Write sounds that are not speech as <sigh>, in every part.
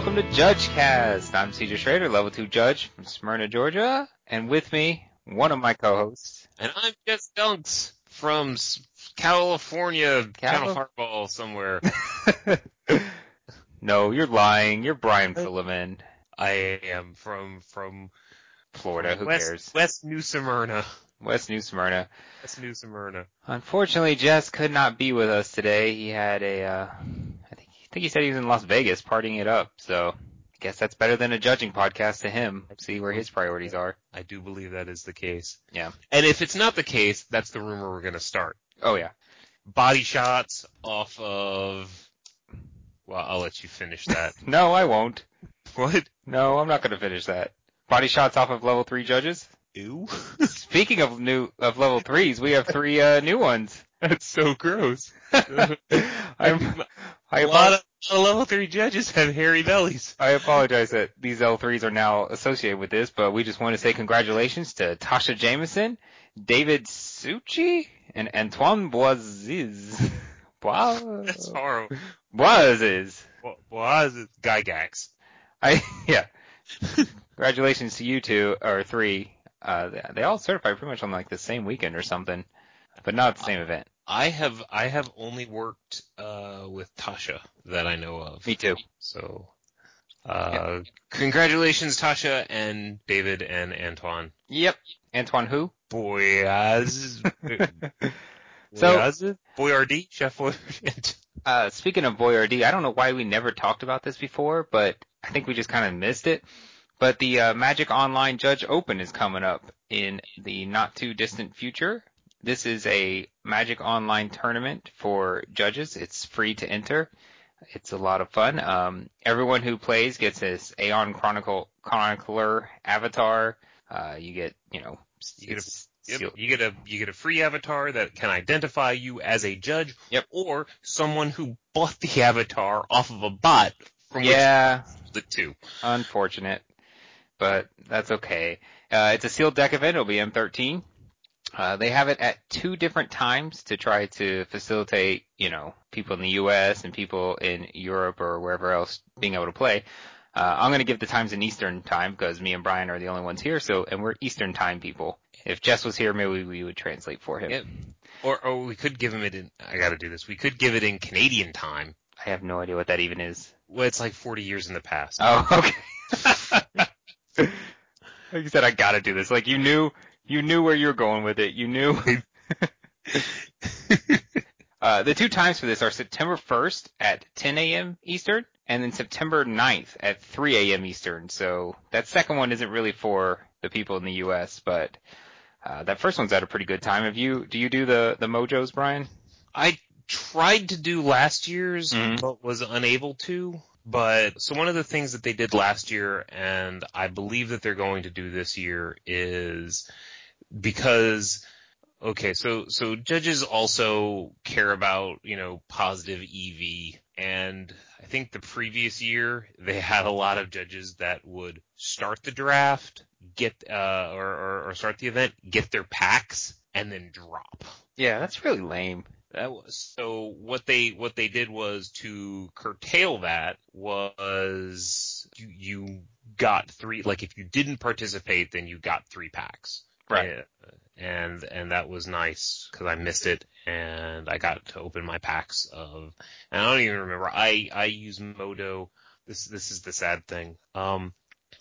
welcome to JudgeCast. I'm CJ Schrader, level 2 judge from Smyrna, Georgia, and with me, one of my co-hosts. And I'm Jess Dunks from California, Cali- kind of hardball somewhere. <laughs> no, you're lying. You're Brian Filliman, I am from from Florida. Who West, cares? West New Smyrna. West New Smyrna. West New Smyrna. Unfortunately, Jess could not be with us today. He had a, uh, think, I think he said he was in Las Vegas partying it up. So, I guess that's better than a judging podcast to him. See where his priorities are. I do believe that is the case. Yeah. And if it's not the case, that's the rumor we're gonna start. Oh yeah. Body shots off of. Well, I'll let you finish that. <laughs> No, I won't. what? No, I'm not going to finish that. Body shots off of level three judges. Ew. <laughs> Speaking of new of level threes, we have three uh, new ones. <laughs> That's so gross. <laughs> I'm, I, a lot apo- of, a lot of level three judges have hairy bellies. I apologize that these L3s are now associated with this, but we just want to say congratulations to Tasha Jameson, David Succi, and Antoine Boisiz. <laughs> Bois- That's horrible. Boisiz. Is Gygax? I, yeah. Congratulations to you two, or three. Uh, they all certified pretty much on like the same weekend or something, but not the same event. I have I have only worked uh, with Tasha that I know of. Me too. So, uh, congratulations, Tasha and David and Antoine. Yep. Antoine who? Boyaz. <laughs> So- Boyaz? Boyardee, Chef Boyardee. <laughs> Uh, speaking of Boyardee, I don't know why we never talked about this before, but I think we just kind of missed it. But the uh, Magic Online Judge Open is coming up in the not too distant future. This is a Magic Online tournament for judges. It's free to enter. It's a lot of fun. Um, everyone who plays gets this Aeon Chronicle Chronicler avatar. Uh, you get, you know, You get a- Yep. You get a you get a free avatar that can identify you as a judge, Yep. or someone who bought the avatar off of a bot from yeah, the two. Unfortunate, but that's okay. Uh, it's a sealed deck event. It'll be M13. Uh, they have it at two different times to try to facilitate, you know, people in the U.S. and people in Europe or wherever else being able to play. Uh, I'm going to give the times in Eastern time because me and Brian are the only ones here. So, and we're Eastern time people. If Jess was here, maybe we would translate for him. Yep. Or or we could give him it in. I got to do this. We could give it in Canadian time. I have no idea what that even is. Well, it's like 40 years in the past. Oh, okay. <laughs> like you said, I gotta do this. Like you knew, you knew where you were going with it. You knew. <laughs> <laughs> uh, the two times for this are September 1st at 10 a.m. Eastern, and then September 9th at 3 a.m. Eastern. So that second one isn't really for the people in the U.S., but uh, that first one's at a pretty good time. Have you? Do you do the the mojos, Brian? I tried to do last year's, Mhm. but was unable to. But so one of the things that they did last year, and I believe that they're going to do this year, is because okay, so so judges also care about you know positive EV, and I think the previous year they had a lot of judges that would start the draft, get uh or or, or start the event, get their packs, and then drop. Yeah, that's really lame. That was so what they what they did was to curtail that was you you got three like if you didn't participate then you got three packs. Right. And and that was nice because I missed it and I got to open my packs of and I don't even remember I I use Modo this this is the sad thing. Um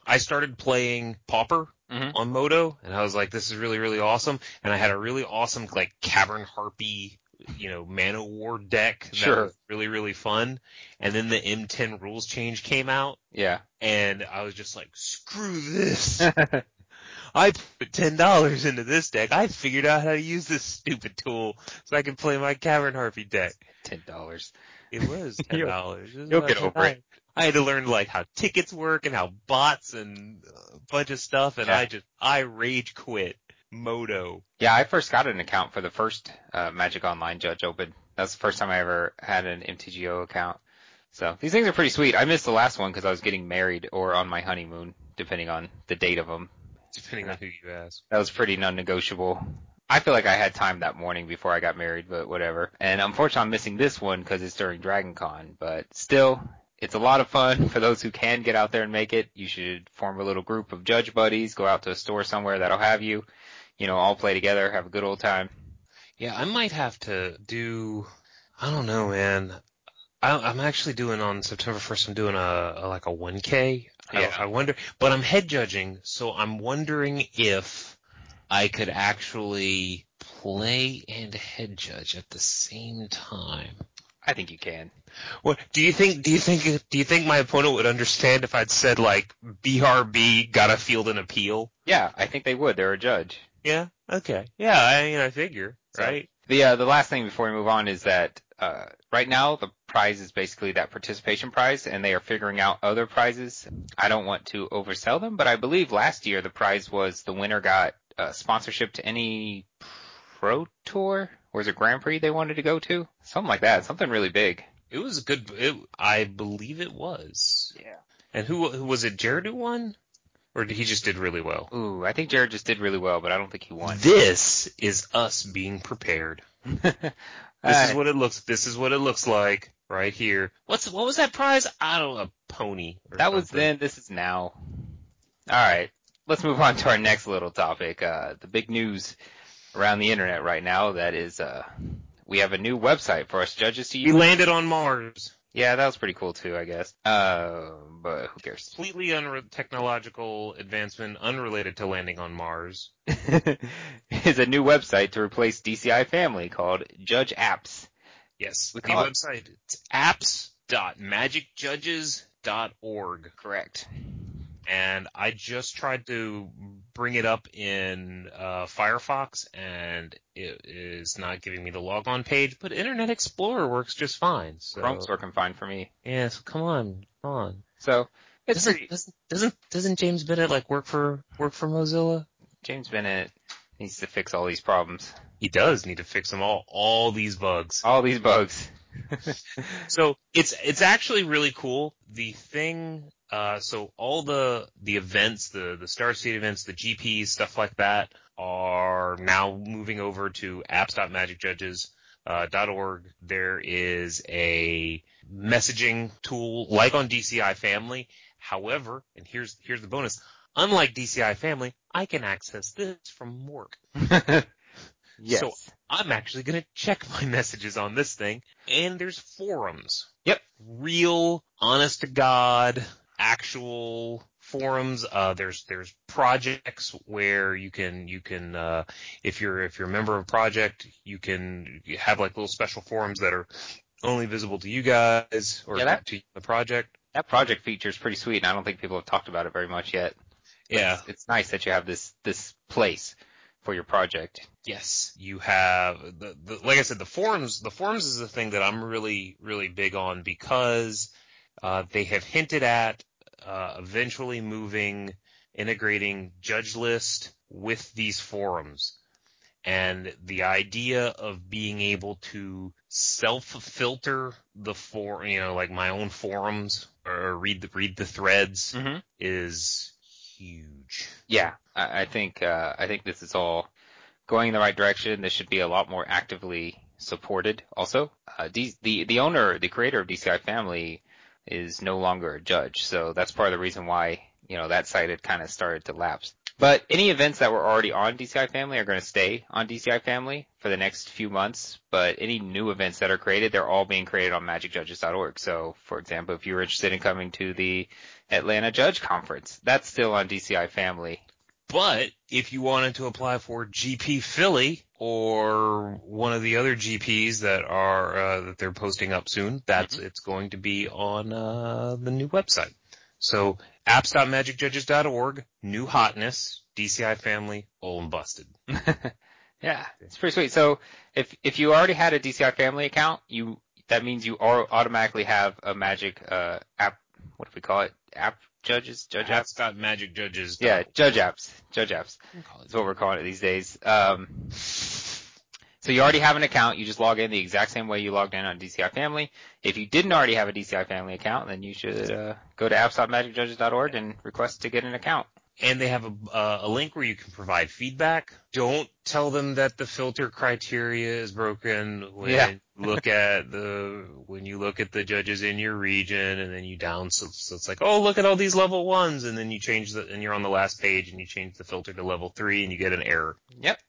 I started playing Pauper Mhm. on Modo, and I was like, this is really, really awesome. And I had a really awesome, like, Cavern Harpy, you know, Mana War deck that Sure. was really, really fun. And then the M10 rules change came out, Yeah. and I was just like, screw this. <laughs> I put ten dollars into this deck. I figured out how to use this stupid tool so I can play my Cavern Harpy deck. Ten dollars. It was <laughs> ten dollars. you'll get over it. I had to learn like how tickets work and how bots and a bunch of stuff, and Yeah. I just I rage quit Modo. Yeah, I first got an account for the first uh, Magic Online Judge Open. That's the first time I ever had an MTGO account. So these things are pretty sweet. I missed the last one because I was getting married or on my honeymoon, depending on the date of them. Depending on who you ask. That was pretty non-negotiable. I feel like I had time that morning before I got married, but whatever. And unfortunately, I'm missing this one because it's during Dragon Con. But still, it's a lot of fun <laughs> for those who can get out there and make it. You should form a little group of judge buddies, go out to a store somewhere that'll have you, you know, all play together, have a good old time. Yeah, I might have to do. I don't know, man. I, am actually doing on September 1st. I'm doing a, a like a 1K. Yeah. I, I wonder, but I'm head judging, so I'm wondering if I could actually play and head judge at the same time. I think you can. What do you think? Do you think? Do you think my opponent would understand if I'd said like BRB got to field an appeal? Yeah, I think they would. They're a judge. Yeah. Okay. Yeah. I mean, I figure. So, right. The uh, the last thing before we move on is that uh, right now the prize is basically that participation prize, and they are figuring out other prizes. I don't want to oversell them, but I believe last year the prize was the winner got uh, sponsorship to any pro tour or is it Grand Prix they wanted to go to? Something like that. Something really big. It was a good. It, I believe it was. Yeah. And who, who was it? Jared who won, or he just did really well? Ooh, I think Jared just did really well, but I don't think he won. This is us being prepared. <laughs> this is what it looks. This is what it looks like right here. What's what was that prize? I don't know. A pony. that something. was then. This is now. All right. Let's move on to our next little topic. Uh, the big news around the internet right now that is uh we have a new website for us judges to use. We landed on Mars. Yeah, that was pretty cool too, I guess. Uh, but who cares? Completely unre- technological advancement unrelated to landing on Mars. <laughs> is a new website to replace DCI Family called Judge Apps. Yes, we the website it's apps.magicjudges.org. Correct and I just tried to bring it up in uh, Firefox, and it is not giving me the logon page. But Internet Explorer works just fine. So. Chrome's working fine for me. Yeah, so come on, come on. So it's doesn't, pretty... doesn't doesn't doesn't James Bennett like work for work for Mozilla? James Bennett needs to fix all these problems. He does need to fix them all. All these bugs. All these bugs. <laughs> so it's it's actually really cool. The thing uh, so all the the events, the the Star State events, the GPs, stuff like that, are now moving over to apps.magicjudges.org. Uh, there is a messaging tool like on DCI Family. However, and here's here's the bonus. Unlike DCI Family, I can access this from work. <laughs> yes. So I'm actually going to check my <laughs> messages on this thing, and there's forums. Yep. Real, honest to God, actual forums. Uh, there's there's projects where you can you can uh, if you're if you're a member of a project, you can have like little special forums that are only visible to you guys or yeah, that, to the project. That project feature is pretty sweet, and I don't think people have talked about it very much yet. yeah, it's, it's nice that you have this this place for your project. Yes, you have the, the like I said, the forums. The forums is the thing that I'm really really big on because uh, they have hinted at uh, eventually moving, integrating Judge List with these forums. And the idea of being able to self-filter the for, you know, like my own forums or read the, read the threads mm-hmm. is huge. Yeah, I, I think, uh, I think this is all going in the right direction. This should be a lot more actively supported also. Uh, D, the, the owner, the creator of DCI Family is no longer a judge. So that's part of the reason why, you know, that site had kind of started to lapse. But any events that were already on DCI Family are going to stay on DCI Family for the next few months. But any new events that are created, they're all being created on magicjudges.org. So, for example, if you're interested in coming to the Atlanta Judge Conference, that's still on DCI Family. But if you wanted to apply for GP Philly or one of the other GPs that are uh, that they're posting up soon, that's mm-hmm. it's going to be on uh, the new website. So apps.magicjudges.org, new hotness, DCI family, all and busted. <laughs> yeah, it's pretty sweet. So if if you already had a DCI family account, you that means you automatically have a Magic uh, app. What do we call it? App judges, judge apps. Got magic judges. Yeah, judge apps, judge apps. That's what we're calling it these days. Um, so you already have an account. You just log in the exact same way you logged in on DCI Family. If you didn't already have a DCI Family account, then you should uh, go to apps.magicjudges.org and request to get an account. And they have a, uh, a link where you can provide feedback. Don't tell them that the filter criteria is broken when Yeah. you look at the when you look at the judges in your region, and then you down. So, so it's like, oh, look at all these level ones, and then you change the and you're on the last page, and you change the filter to level three, and you get an error. Yep.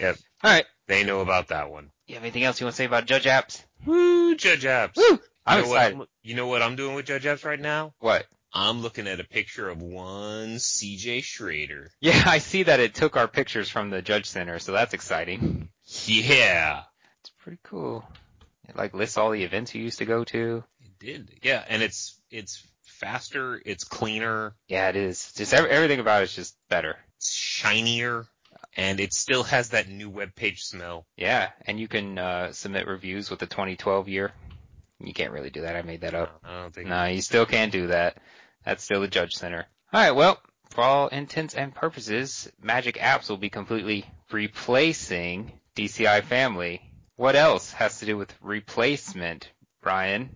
Yep. All right. They know about that one. You have anything else you want to say about Judge Apps? Woo, Judge Apps. Woo! I'm you know excited. What I'm, you know what I'm doing with Judge Apps right now? What? I'm looking at a picture of one CJ Schrader. Yeah, I see that it took our pictures from the Judge Center, so that's exciting. Yeah. It's pretty cool. It like lists all the events you used to go to. It did. Yeah, and it's it's faster, it's cleaner, Yeah, it is. Just every, everything about it's just better. it's shinier, and it still has that new web page smell. Yeah, and you can uh, submit reviews with the 2012 year. You can't really do that. I made that up. I don't think. No, you still can't do that. That's still the Judge Center. All right, well, for all intents and purposes, Magic Apps will be completely replacing DCI Family. What else has to do with replacement, Brian?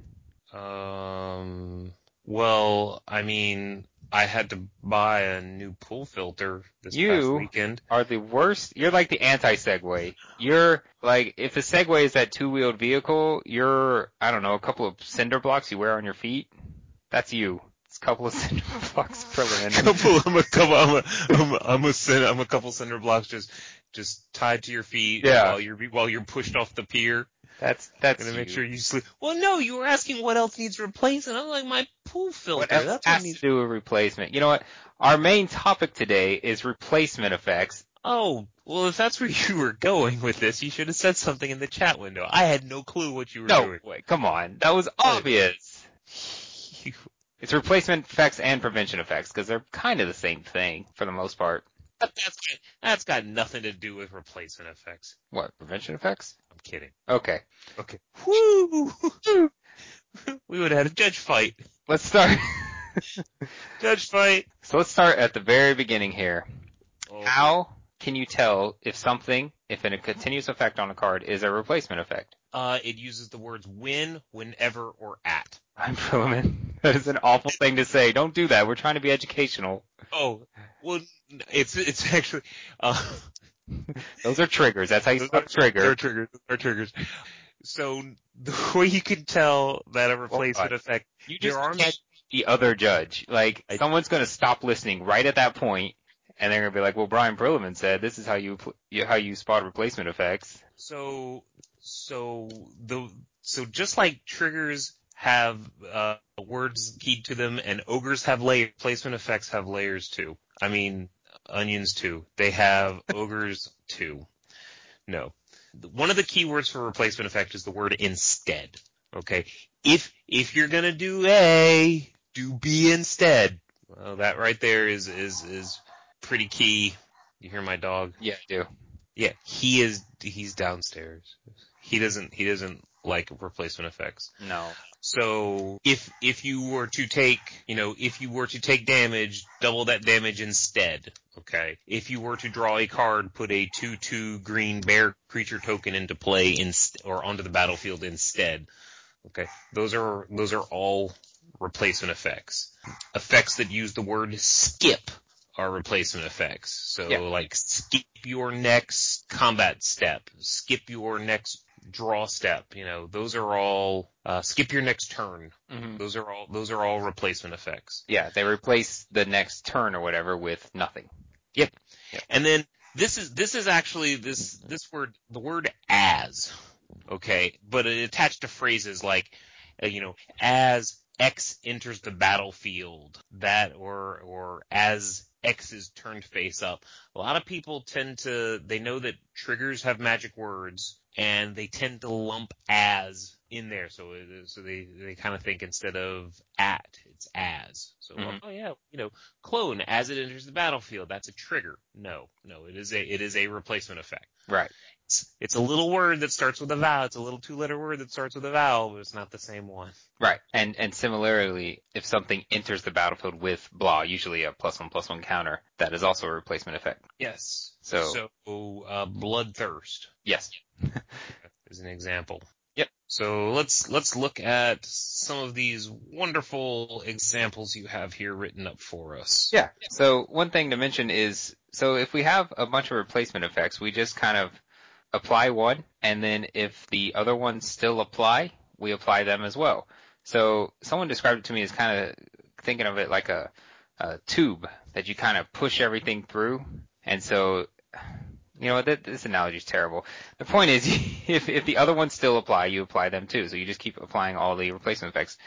Um. Well, I mean, I had to buy a new pool filter this past You- weekend. Are the worst? You're like the anti-Segway. You're like if a Segway is that two-wheeled vehicle, you're I don't know a couple of cinder blocks you wear on your feet. That's you. It's a couple of <laughs> cinder blocks per <laughs> couple, I'm a couple, I'm a, I'm a, I'm a, cin- I'm a couple cinder blocks just, just tied to your feet Yeah. while you're, while you're pushed off the pier. That's that's Gonna make sure you sleep. Well, no, you were asking what else needs replacing. I'm like, my pool filter. What else That's has what to needs. do with replacement? You know what? Our main topic today is replacement effects. Oh, well, if that's where <laughs> you were going with this, you should have said something in the chat window. I had no clue what you were No, doing. wait, come on. That was obvious. <laughs> It's replacement effects and prevention effects because they're kind of the same thing for the most part. That's got, that's got nothing to do with replacement effects. What, prevention effects? Kidding. Okay. Okay. Woo! we would have had a judge fight. Let's start. <laughs> Judge fight. so let's start at the very beginning here. Oh, How can you tell if something, if in a continuous effect on a card is a replacement effect? Uh, it uses the words when, whenever, or at. I'm Philman. <laughs> That is an awful thing to say. Don't do that. We're trying to be educational. Oh, well, it's it's actually uh, <laughs> Those are triggers. That's how you spell trigger. They're triggers. They're triggers. So the <laughs> way you can tell that a replacement God. effect, You there just are can't the other judge. Like someone's going to stop listening right at that point, and they're going to be like, "Well, Brian Perlman said this is how you how you spot replacement effects." so so the so just like triggers have uh, words keyed to them, and ogres have layers. Placement effects have layers too. I mean, onions too. They have <laughs> ogres too. No, one of the keywords for replacement effect is the word instead. Okay, if if you're gonna do A, do B instead. Well, that right there is is is pretty key. You hear my dog? Yeah, I do. Yeah, he is. He's downstairs. He doesn't. He doesn't like replacement effects. No. So if if you were to take, you know, if you were to take damage, double that damage instead. Okay. If you were to draw a card, put a two-two green bear creature token into play inst- or onto the battlefield instead. Okay. Those are those are all replacement effects. Effects that use the word skip are replacement effects. So Yeah. like skip your next combat step, skip your next draw step, you know, those are all uh, skip your next turn. hmm Those are all those are all replacement effects. Yeah, they replace the next turn or whatever with nothing. Yep. And then this is this is actually this this word the word as okay, but it attached to phrases like uh, you know as X enters the battlefield that or or as X is turned face up. A lot of people tend to they know that triggers have magic words and they tend to lump as in there so so they they kind of think instead of at it's as so Mhm. oh yeah you know clone as it enters the battlefield that's a trigger no no it is a it is a replacement effect Right. It's, it's a little word that starts with a vowel it's a little two letter word that starts with a vowel but it's not the same one Right. And and similarly, if something enters the battlefield with blah, usually a plus one plus one counter, that is also a replacement effect. yes So- so uh bloodthirst Yes. <laughs> is an example Yep. So let's let's look at some of these wonderful examples you have here written up for us. Yeah. So one thing to mention is, so if we have a bunch of replacement effects, we just kind of apply one, and then if the other ones still apply, we apply them as well. So someone described it to me as kind of thinking of it like a, a tube that you kind of push everything through, and so you know, this analogy is terrible. The point is, <laughs> if, if the other ones still apply, you apply them too. So you just keep applying all the replacement effects.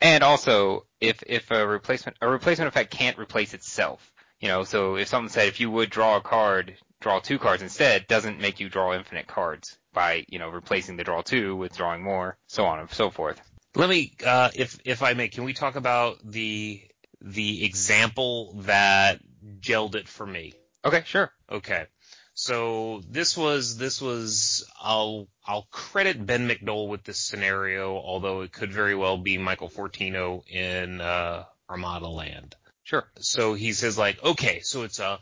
And also, if, if a replacement, a replacement effect can't replace itself, you know, so if someone said if you would draw a card, draw two cards instead, doesn't make you draw infinite cards by, you know, replacing the draw two with drawing more, so on and so forth. Let me, uh, if, if I may, can we talk about the, the example that gelled it for me? Okay, sure. Okay. So this was this was I'll I'll credit Ben McDowell with this scenario, although it could very well be Michael Fortino in uh, Armada Land. Sure. So he says like, okay, so it's a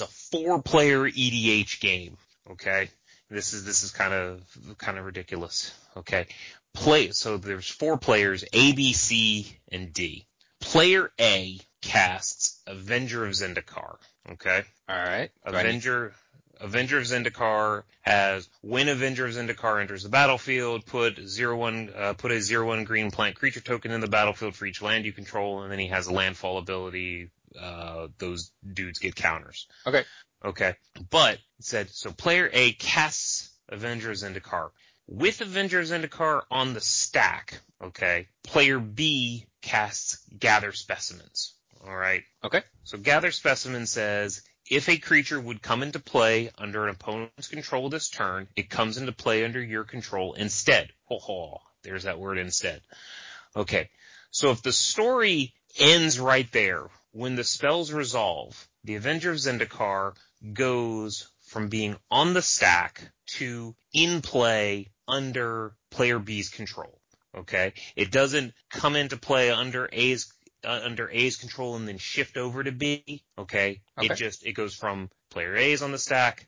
it's a four player EDH game. Okay. This is this is kind of kind of ridiculous. Okay. Play so there's four players A, B, C, and D. Player A casts Avenger of Zendikar. Okay. All right. Avenger Avenger of Zendikar has when Avenger of Zendikar enters the battlefield, put zero one uh, put a zero one green plant creature token in the battlefield for each land you control, and then he has a landfall ability. Uh, those dudes get counters. Okay. Okay. But it said so. Player A casts Avengers of Zendikar with Avengers of Zendikar on the stack. Okay. Player B casts Gather Specimens. All right. Okay. So Gather Specimen says if a creature would come into play under an opponent's control this turn, it comes into play under your control instead. Ho ho. There's that word instead. Okay. So if the story ends right there, when the spells resolve, the Avenger of Zendikar goes from being on the stack to in play under player B's control. Okay. It doesn't come into play under A's uh, under A's control and then shift over to B. Okay? okay. It just it goes from player A's on the stack,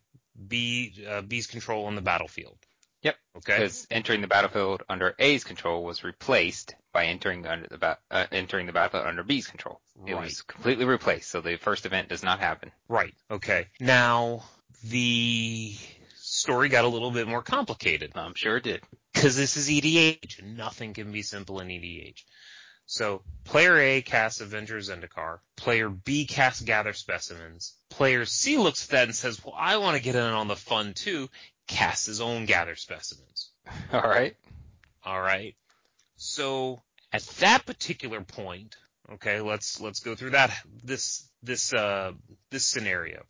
B uh, B's control on the battlefield. Yep. Okay. Because entering the battlefield under A's control was replaced by entering under the ba- uh, entering the battlefield under B's control. Right. It was completely replaced, so the first event does not happen. Right. Okay. Now the story got a little bit more complicated. I'm sure it did. Because this is EDH, and nothing can be simple in EDH. So player A casts Avengers Zendikar. Player B casts Gather Specimens. Player C looks at that and says, well, I want to get in on the fun too. Casts his own Gather Specimens. <laughs> All right. All right. So at that particular point, okay, let's, let's go through that, this, this, uh, this scenario.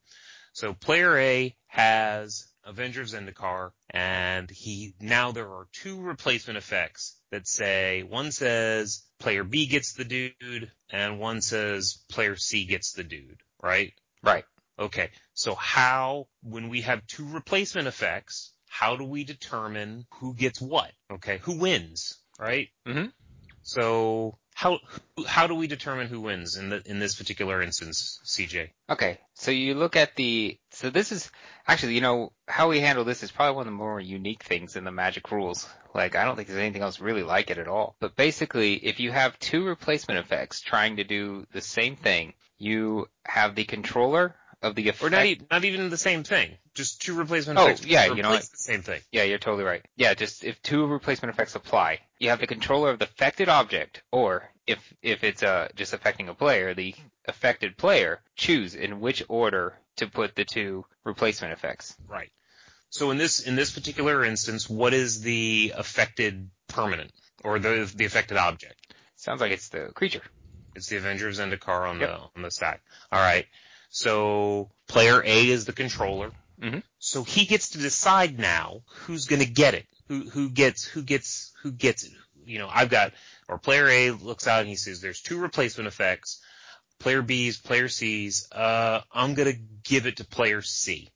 So player A has Avenger of Zendikar, and he now there are two replacement effects that say one says player B gets the dude, and one says player C gets the dude, right? Right. Okay. So how when we have two replacement effects, how do we determine who gets what? Okay, who wins, right? Mm-hmm. So how how do we determine who wins in the in this particular instance, CJ? Okay, so you look at the so this is actually you know how we handle this is probably one of the more unique things in the Magic rules. Like I don't think there's anything else really like it at all. But basically, if you have two replacement effects trying to do the same thing, you have the controller of the effect. Or not, e- not even the same thing. Just two replacement Oh, effects. yeah, you know what? the same thing. Yeah, you're totally right. Yeah, just if two replacement effects apply, you have the controller of the affected object, or if if it's uh just affecting a player, the affected player choose in which order to put the two replacement effects. Right. So in this in this particular instance, what is the affected permanent or the the affected object? Sounds like it's the creature. It's the Avenger of Zendikar on Yep. the on the stack. All right. So player A is the controller. Mhm. So he gets to decide now who's going to get it. Who who gets who gets who gets it. You know, I've got or player A looks out and he says there's two replacement effects. Player B's, player C's. Uh, I'm going to give it to player C.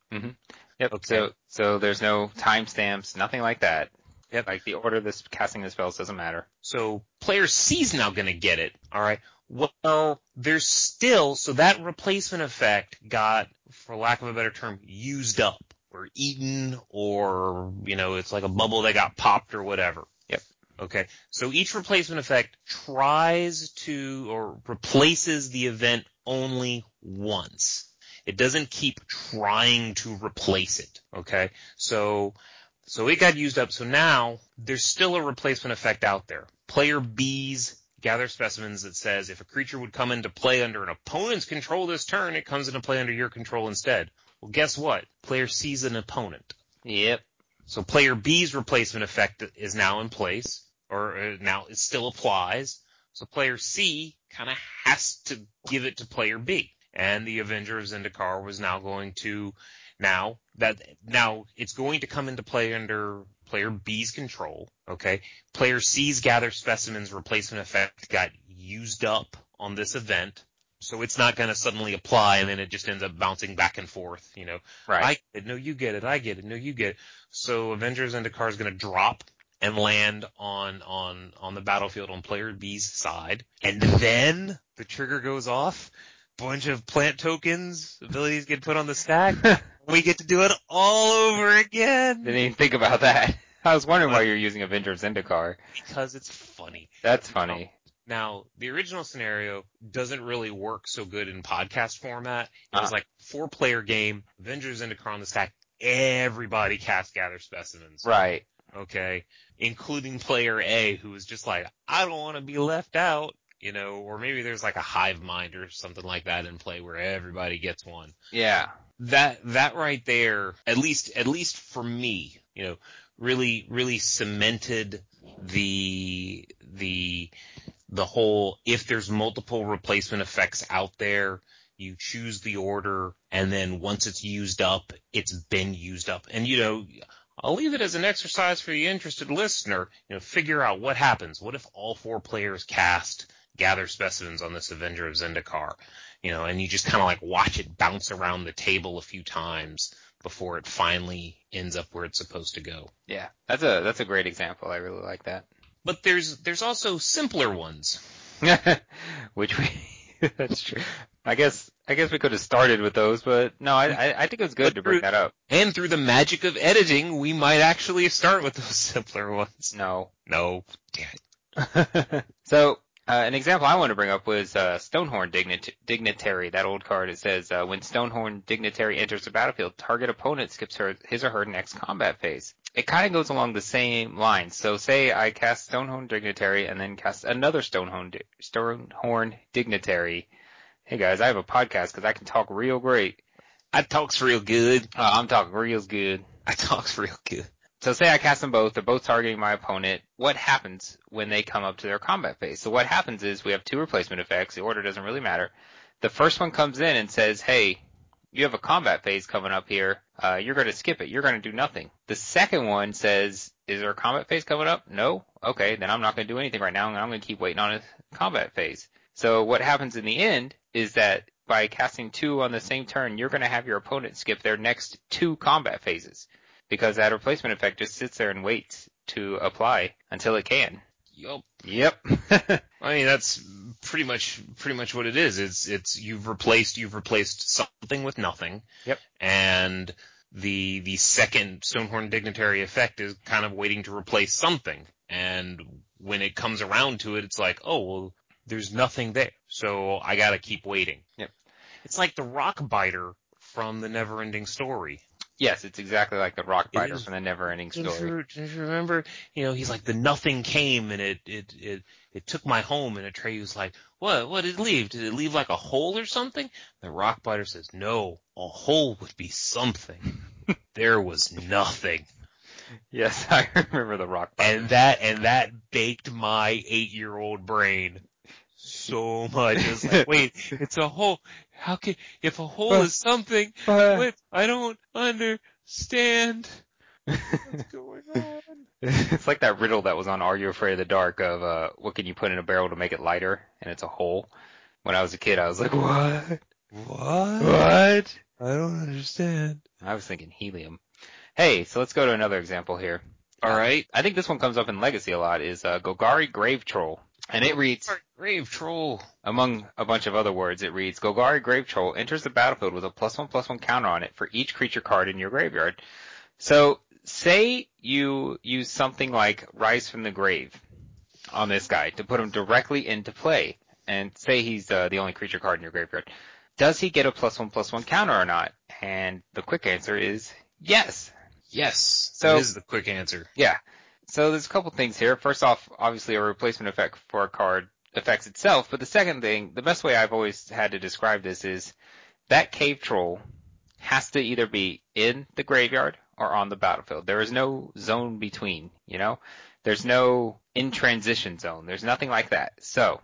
Yep. Okay. So so there's no timestamps, nothing like that. Yep. Like the order of this casting the spells doesn't matter. So player C's now going to get it. All right. Well, there's still so that replacement effect got, for lack of a better term, used up or eaten or, you know, it's like a bubble that got popped or whatever. Yep. Okay. So each replacement effect tries to or replaces the event only once. It doesn't keep trying to replace it. Okay. So, so it got used up. So now there's still a replacement effect out there. Player B's gather specimens that says if a creature would come into play under an opponent's control this turn, it comes into play under your control instead. Well, guess what? Player C's an opponent. Yep. So player B's replacement effect is now in place, or uh, now it still applies. So player C kind of has to give it to player B. And the Avenger of Zendikar was now going to, now that, now it's going to come into play under player B's control. Okay. Player C's gather specimens replacement effect got used up on this event. So it's not going to suddenly apply and then it just ends up bouncing back and forth, you know. Right. I get it, no, you get it, I get it, no, you get it. So Avengers Zendikar is going to drop and land on, on, on the battlefield on player B's side. And then the trigger goes off. Bunch of plant tokens, abilities get put on the stack. <laughs> we get to do it all over again. Didn't even think about that. <laughs> I was wondering why you're using Avenger of Zendikar. Because it's funny. That's funny. Now, the original scenario doesn't really work so good in podcast format. It was Uh-huh. like four player game, Avengers Zendikar on the stack, everybody cast gather specimens. Right. Okay. Including player A who was just like, I don't want to be left out, you know, or maybe there's like a hive mind or something like that in play where everybody gets one. Yeah. That, that right there, at least, at least for me, you know, really, really cemented the, the, the whole, if there's multiple replacement effects out there, you choose the order and then once it's used up, it's been used up. And you know, I'll leave it as an exercise for the interested listener, you know, figure out what happens. What if all four players cast gather specimens on this Avenger of Zendikar? You know, and you just kind of like watch it bounce around the table a few times before it finally ends up where it's supposed to go. Yeah. That's a that's a great example. I really like that. But there's there's also simpler ones. <laughs> Which we <laughs> that's true. I guess I guess we could have started with those, but no, I I, think it was good But to bring through- that up. And through the magic of editing, we might actually start with those <laughs> simpler ones. No. No, damn it. so uh, an example I want to bring up was uh, Stonehorn Dignit- Dignitary. That old card. It says uh, when Stonehorn Dignitary enters the battlefield, target opponent skips her, his or her next combat phase. It kind of goes along the same lines. So say I cast Stonehorn Dignitary and then cast another Stonehorn Di- Stonehorn Dignitary. Hey guys, I have a podcast because I can talk real great. I talks real good. Uh, I'm talking real good. I talks real good. So say I cast them both, they're both targeting my opponent. What happens when they come up to their combat phase? So what happens is we have two replacement effects. The order doesn't really matter. The first one comes in and says, hey, you have a combat phase coming up here. Uh, you're going to skip it. You're going to do nothing. The second one says, is there a combat phase coming up? No? Okay, then I'm not going to do anything right now and I'm going to keep waiting on a combat phase. So what happens in the end is that by casting two on the same turn, you're going to have your opponent skip their next two combat phases because that replacement effect just sits there and waits to apply until it can. Yep. Yep. <laughs> I mean, that's pretty much, pretty much what it is. It's, it's, you've replaced, you've replaced something with nothing. Yep. And the, the second Stonehorn Dignitary effect is kind of waiting to replace something. And when it comes around to it, it's like, oh, well, there's nothing there. So I gotta keep waiting. Yep. It's like the rock biter from the never ending story. Yes, it's exactly like the rock It biter from the never ending story. don't you remember? You know, he's like, the nothing came and it, it, it, it took my home and Atreyu's like, what, what did it leave? Did it leave like a hole or something? The rock biter says, no, a hole would be something. <laughs> there was nothing. Yes, <laughs> I remember the rock biter. And that, and that baked my eight year old brain so much. It was like, <laughs> wait, it's a hole. How can, if a hole is something, But- what, I don't understand what's going on. <laughs> it's like that riddle that was on Are You Afraid of the Dark of uh what can you put in a barrel to make it lighter and it's a hole. When I was a kid I was like, What? What? What? I don't understand. I was thinking helium. Hey, so let's go to another example here. All right. I think this one comes up in Legacy a lot is uh Golgari Grave Troll. And it reads, Grave Troll. among a bunch of other words, it reads, Golgari Grave Troll enters the battlefield with a plus one plus one counter on it for each creature card in your graveyard. So, say you use something like Rise from the Grave on this guy to put him directly into play, and say he's uh, the only creature card in your graveyard. Does he get a plus one plus one counter or not? And the quick answer is yes. Yes. So- that is the quick answer. Yeah. So there's a couple things here. First off, obviously a replacement effect for a card affects itself, but the second thing, the best way I've always had to describe this is that Grave Troll has to either be in the graveyard or on the battlefield. There is no zone between, you know? There's no in transition zone. There's nothing like that. So,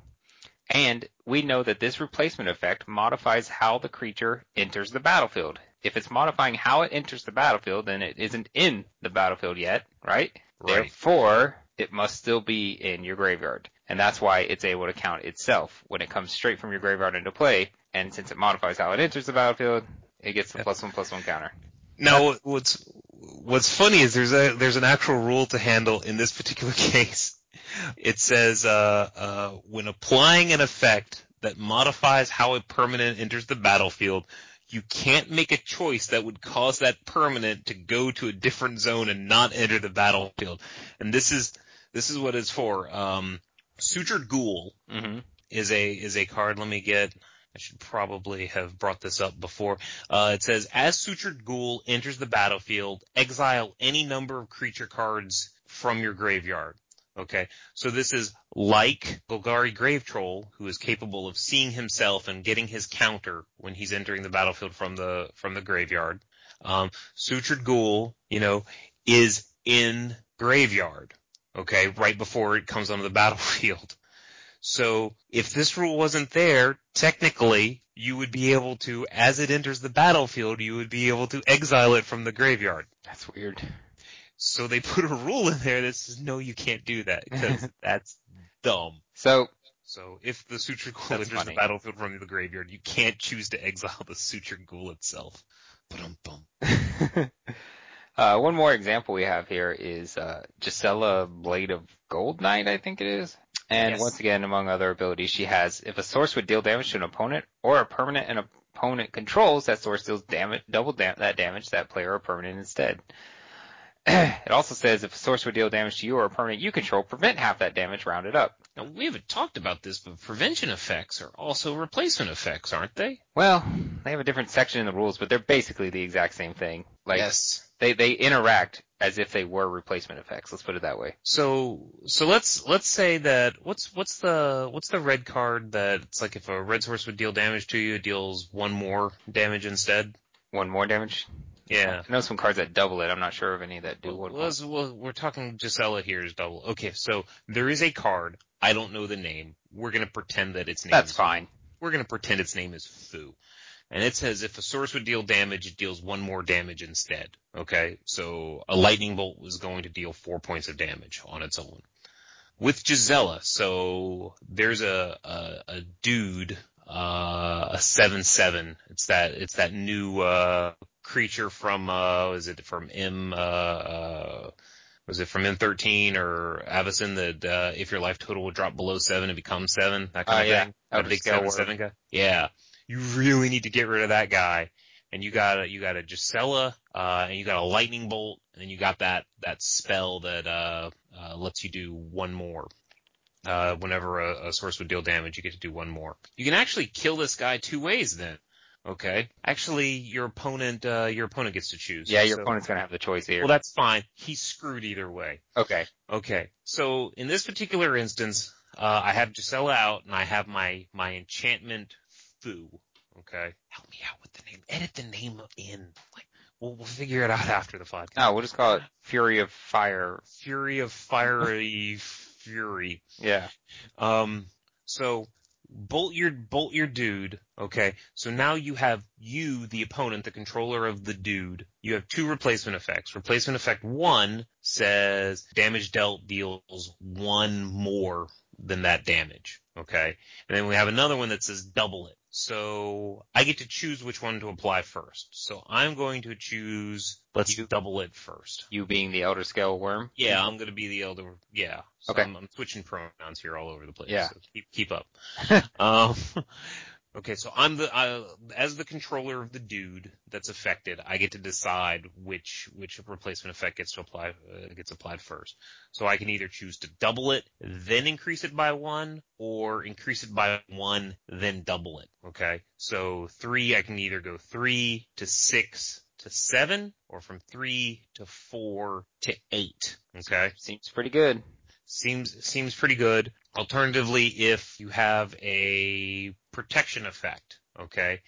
and we know that this replacement effect modifies how the creature enters the battlefield. If it's modifying how it enters the battlefield, then it isn't in the battlefield yet, right? Right. Therefore, it must still be in your graveyard. And that's why it's able to count itself when it comes straight from your graveyard into play. And since it modifies how it enters the battlefield, it gets the plus one plus one counter. Now, what's what's funny is there's a there's an actual rule to handle in this particular <laughs> case. It says uh, uh, when applying an effect that modifies how a permanent enters the battlefield, you can't make a choice that would cause that permanent to go to a different zone and not enter the battlefield. And this is this is what it's for. Um, Sutured Ghoul hmm is a is a card. Let me get. I should probably have brought this up before. Uh, it says, as Sutured Ghoul enters the battlefield, exile any number of creature cards from your graveyard. Okay, so this is like Golgari Grave Troll, who is capable of seeing himself and getting his counter when he's entering the battlefield from the from the graveyard. Um, Sutured Ghoul, you know, is in graveyard. Okay, right before it comes onto the <laughs> battlefield. So if this rule wasn't there, technically you would be able to, as it enters the battlefield, you would be able to exile it from the graveyard. That's weird. So they <laughs> put a rule in there that says no, you can't do that because <laughs> that's dumb. So, So if the Suture Ghoul That's enters funny. the battlefield from the graveyard, you can't choose to exile the Suture Ghoul itself. Ba-dum-bum. <laughs> uh, one more example we have here is, uh, Gisela Blade of Goldnight, I think it is. And Yes. once again, among other abilities, she has, if a source would deal damage to an opponent or a permanent an opponent controls, that source deals damage, double dam- that damage to that player or permanent instead. <clears throat> it also says if a source would deal damage to you or a permanent you control, prevent half that damage rounded up. Now we haven't talked about this, but prevention effects are also replacement effects, aren't they? Well, they have a different section in the rules, but they're basically the exact same thing. Like, yes. they, they interact as if they were replacement effects. Let's put it that way. So so let's let's say that what's what's the what's the red card that it's like if a red source would deal damage to you, it deals one more damage instead. One more damage. Yeah. I know some cards that double it. I'm not sure of any that do Well, let's- well, we're talking Gisela here is double. Okay, so there is a card. I don't know the name. We're gonna pretend that its name. That's is fine. We're gonna pretend its name is Foo, And it says if a source would deal damage, it deals one more damage instead. Okay, so a lightning bolt was going to deal four points of damage on its own. With Gisela, so there's a a, a dude, uh, a seven seven. It's that it's that new uh creature from uh, is it from M uh, uh was it from M13 or Avacyn that uh, if your life total would drop below seven, it becomes seven, that kind Uh, of yeah. thing. That big seven word. seven guy. Yeah, you really need to get rid of that guy. And you got a you got a Gisela, uh, and you got a lightning bolt, and then you got that that spell that uh, uh lets you do one more. Uh, whenever a, a source would deal damage, you get to do one more. You can actually kill this guy two ways then. Okay. Actually, your opponent, uh, your opponent gets to choose. Yeah, your So- opponent's gonna have the choice here. Well, that's fine. He's screwed either way. okay. Okay. So in this particular instance, uh, I have Gisela out and I have my, my enchantment foo. Okay. Help me out with the name. Edit the name in. Like, we'll, we'll figure it out after the podcast. No, we'll just call it Fury of Fire. Fury of Fiery <laughs> Fury. Yeah. Um, so bolt your bolt your dude. Okay, so now you have you, the opponent, the controller of the dude. You have two replacement effects. Replacement effect one says damage dealt deals one more than that damage. Okay, and then we have another one that says double it. So I get to choose which one to apply first. So I'm going to choose, let's You- double it first. You being the Elderscale Wurm. Yeah, I'm going to be the elder. Yeah. So Okay. I'm, I'm switching pronouns here all over the place. Yeah. So keep, keep up. <laughs> um, okay. So I'm the, uh, as the controller of the dude that's affected, I get to decide which, which replacement effect gets to apply, uh, gets applied first. So I can either choose to double it, then increase it by one, or increase it by one, then double it. Okay. So three, I can either go three to six to seven, or from three to four to eight. Okay. Seems pretty good. Seems, seems pretty good. Alternatively, if you have a protection effect, okay,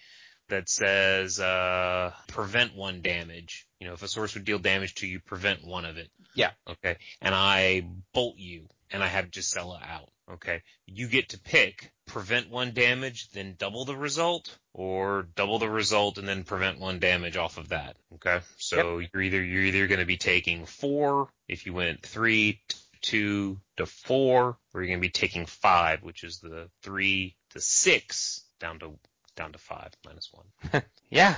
that says, uh, prevent one damage, you know, if a source would deal damage to you, prevent one of it. Yeah. Okay. And I bolt you and I have Gisela out. Okay. You get to pick prevent one damage, then double the result, or double the result and then prevent one damage off of that. Okay. So you're either, you're either going to be taking four if you went three, two to four, or you're going to be taking five, which is the three to six down to, down to five minus one. <laughs> Yeah.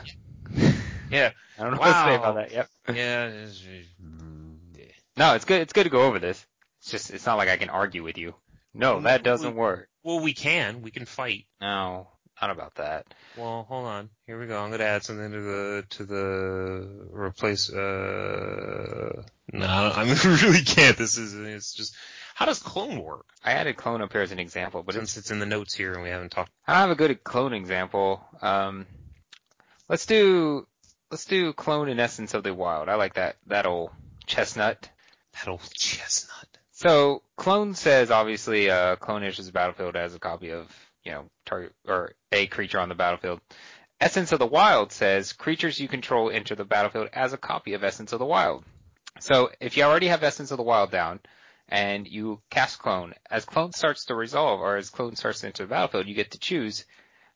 Yeah. I don't know what to say Wow. about that. Yep. Yeah. it's- <laughs> No, it's good. It's good to go over this. It's just, it's not like I can argue with you. No, that doesn't work. Well, we can. We can fight. No, not about that. Well, hold on. Here we go. I'm gonna add something to the to the replace. Uh, no, <laughs> I really can't. This is it's just how does clone work? I added clone up here as an example, but it's, Since it's in the notes here and we haven't talked. I don't have a good clone example. Um, let's do, let's do clone in essence of the wild. I like that, that old chestnut. That old chestnut. So clone says obviously uh, clone enters the battlefield as a copy of you know target or a creature on the battlefield. Essence of the Wild says creatures you control enter the battlefield as a copy of Essence of the Wild. So if you already have Essence of the Wild down and you cast clone, as clone starts to resolve or as clone starts to enter the battlefield, you get to choose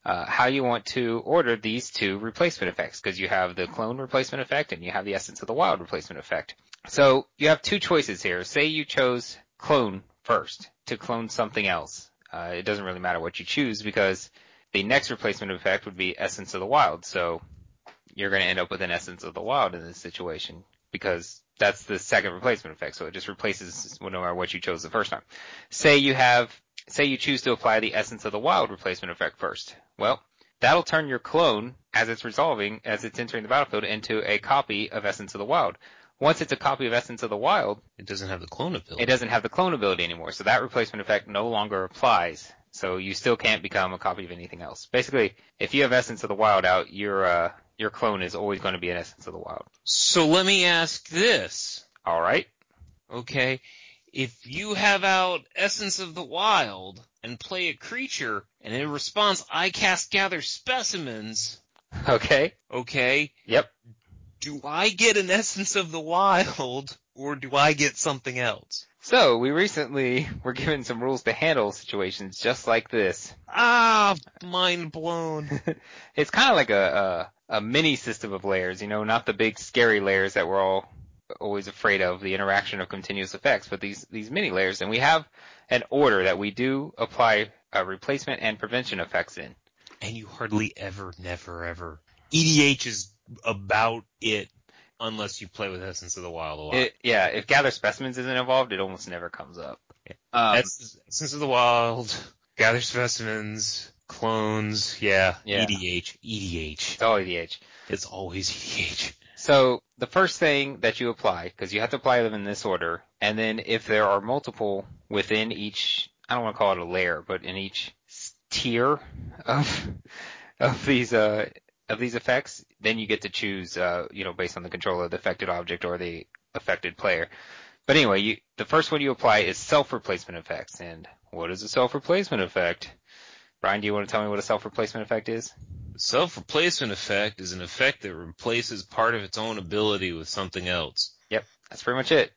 uh, how you want to order these two replacement effects because you have the clone replacement effect and you have the Essence of the Wild replacement effect. So you have two choices here. Say you chose clone first to clone something else. Uh, it doesn't really matter what you choose because the next replacement effect would be Essence of the Wild. So you're going to end up with an Essence of the Wild in this situation because that's the second replacement effect. So it just replaces no matter what you chose the first time. Say you have, say you choose to apply the Essence of the Wild replacement effect first. Well, that'll turn your clone as it's resolving, as it's entering the battlefield into a copy of Essence of the Wild. Once it's a copy of Essence of the Wild, It doesn't have the clone ability. it doesn't have the clone ability anymore, so that replacement effect no longer applies. So you still can't become a copy of anything else. Basically, if you have Essence of the Wild out, your uh, your clone is always going to be an Essence of the Wild. So let me ask this. All right. Okay. If you have out Essence of the Wild and play a creature, and in response I cast Gather Specimens, Okay. okay, Yep. Do I get an Essence of the Wild, or do I get something else? So we recently were given some rules to handle situations just like this. Ah, mind blown. <laughs> It's kind of like a, a a mini system of layers, you know, not the big scary layers that we're all always afraid of, the interaction of continuous effects, but these these mini layers, and we have an order that we do apply uh, replacement and prevention effects in. And you hardly ever, never, ever. EDH is about it unless you play with Essence of the Wild a lot. It, yeah, if gather specimens isn't involved, it almost never comes up. Um, Essence, Essence of the Wild, Gather Specimens, Clones, yeah, Yeah. EDH, EDH. it's all EDH. It's always EDH. So the first thing that you apply, because you have to apply them in this order, and then if there are multiple within each, I don't want to call it a layer, but in each tier of of these uh of these effects, then you get to choose, uh, you know, based on the control of the affected object or the affected player. But anyway, you, the first one you apply is self-replacement effects. And what is a self-replacement effect? Brian, do you want to tell me what a self-replacement effect is? Self-replacement effect is an effect that replaces part of its own ability with something else. Yep, that's pretty much it.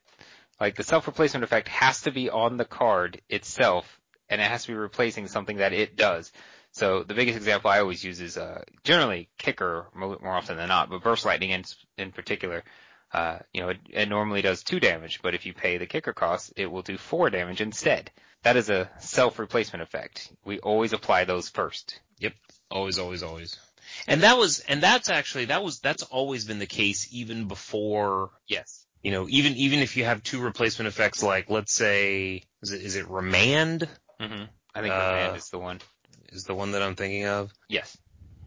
Like the self-replacement effect has to be on the card itself, and it has to be replacing something that it does. So the biggest example I always use is uh, generally kicker more, more often than not, but burst lightning in in particular. Uh, you know, it, it normally does two damage, but if you pay the kicker cost, it will do four damage instead. That is a self-replacement effect. We always apply those first. Yep. Always, always, always. And that was, and that's actually, that was, that's always been the case even before, Yes. you know, even, even if you have two replacement effects like, let's say, is it, is it Remand? hmm I think Uh, Remand is the one. Is the one that I'm thinking of? Yes.